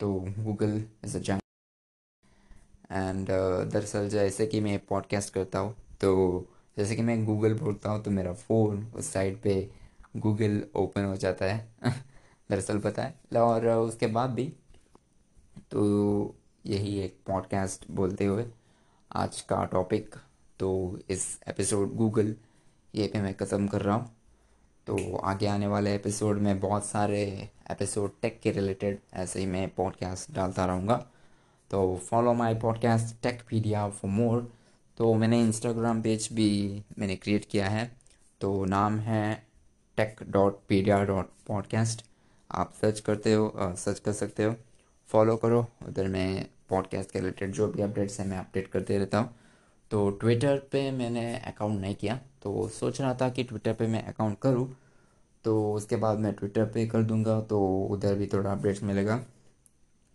तो गूगल इज़ अ एंड दरअसल जैसे कि मैं पॉडकास्ट करता हूँ तो जैसे कि मैं गूगल बोलता हूँ तो मेरा फ़ोन उस साइड पे गूगल ओपन हो जाता है। दरअसल पता है। और उसके बाद भी तो यही एक पॉडकास्ट बोलते हुए आज का टॉपिक तो इस एपिसोड गूगल ये पे मैं ख़त्म कर रहा हूँ। तो आगे आने वाले एपिसोड में बहुत सारे एपिसोड टेक के रिलेटेड ऐसे ही मैं पॉडकास्ट डालता रहूँगा। तो follow my podcast Techpedia for more तो मैंने इंस्टाग्राम पेज भी मैंने क्रिएट किया है। तो नाम है tech dot pedia dot podcast आप सर्च करते हो सर्च कर सकते हो। फॉलो करो, उधर मैं पॉडकास्ट के रिलेटेड जो भी अपडेट्स हैं, मैं अपडेट करते रहता हूँ। तो ट्विटर पे मैंने अकाउंट नहीं किया तो सोच रहा था कि ट्विटर पे मैं अकाउंट करूँ। तो उसके बाद मैं ट्विटर पे कर दूँगा तो उधर भी थोड़ा अपडेट्स मिलेगा।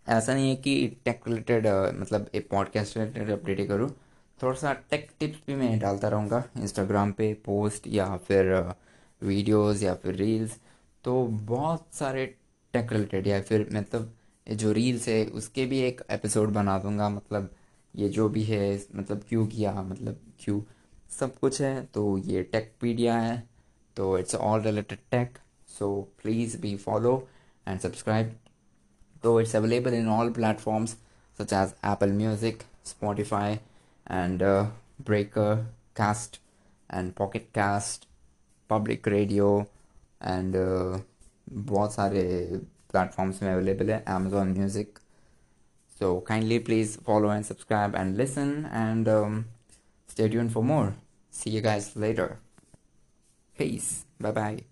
ऐसा नहीं है कि टेक रिलेटेड मतलब एक पॉडकास्ट रिलेटेड अपडेट ही करूँ। थोड़ा सा टेक टिप्स भी मैं डालता रहूँगा इंस्टाग्राम पे पोस्ट या फिर वीडियोस या फिर रील्स तो बहुत सारे टेक रिलेटेड या फिर मतलब जो रील्स है उसके भी एक एपिसोड बना दूँगा मतलब ये जो भी है मतलब क्यों किया मतलब क्यों सब कुछ है तो ये टेकपीडिया है तो it's all related tech so please be follow and subscribe तो it's available in all platforms such as Apple music Spotify, and Breaker cast and Pocket cast public radio and बहुत सारे platforms available Amazon Music. So kindly please follow and subscribe and listen and um, stay tuned for more. See you guys later. Peace. Bye bye.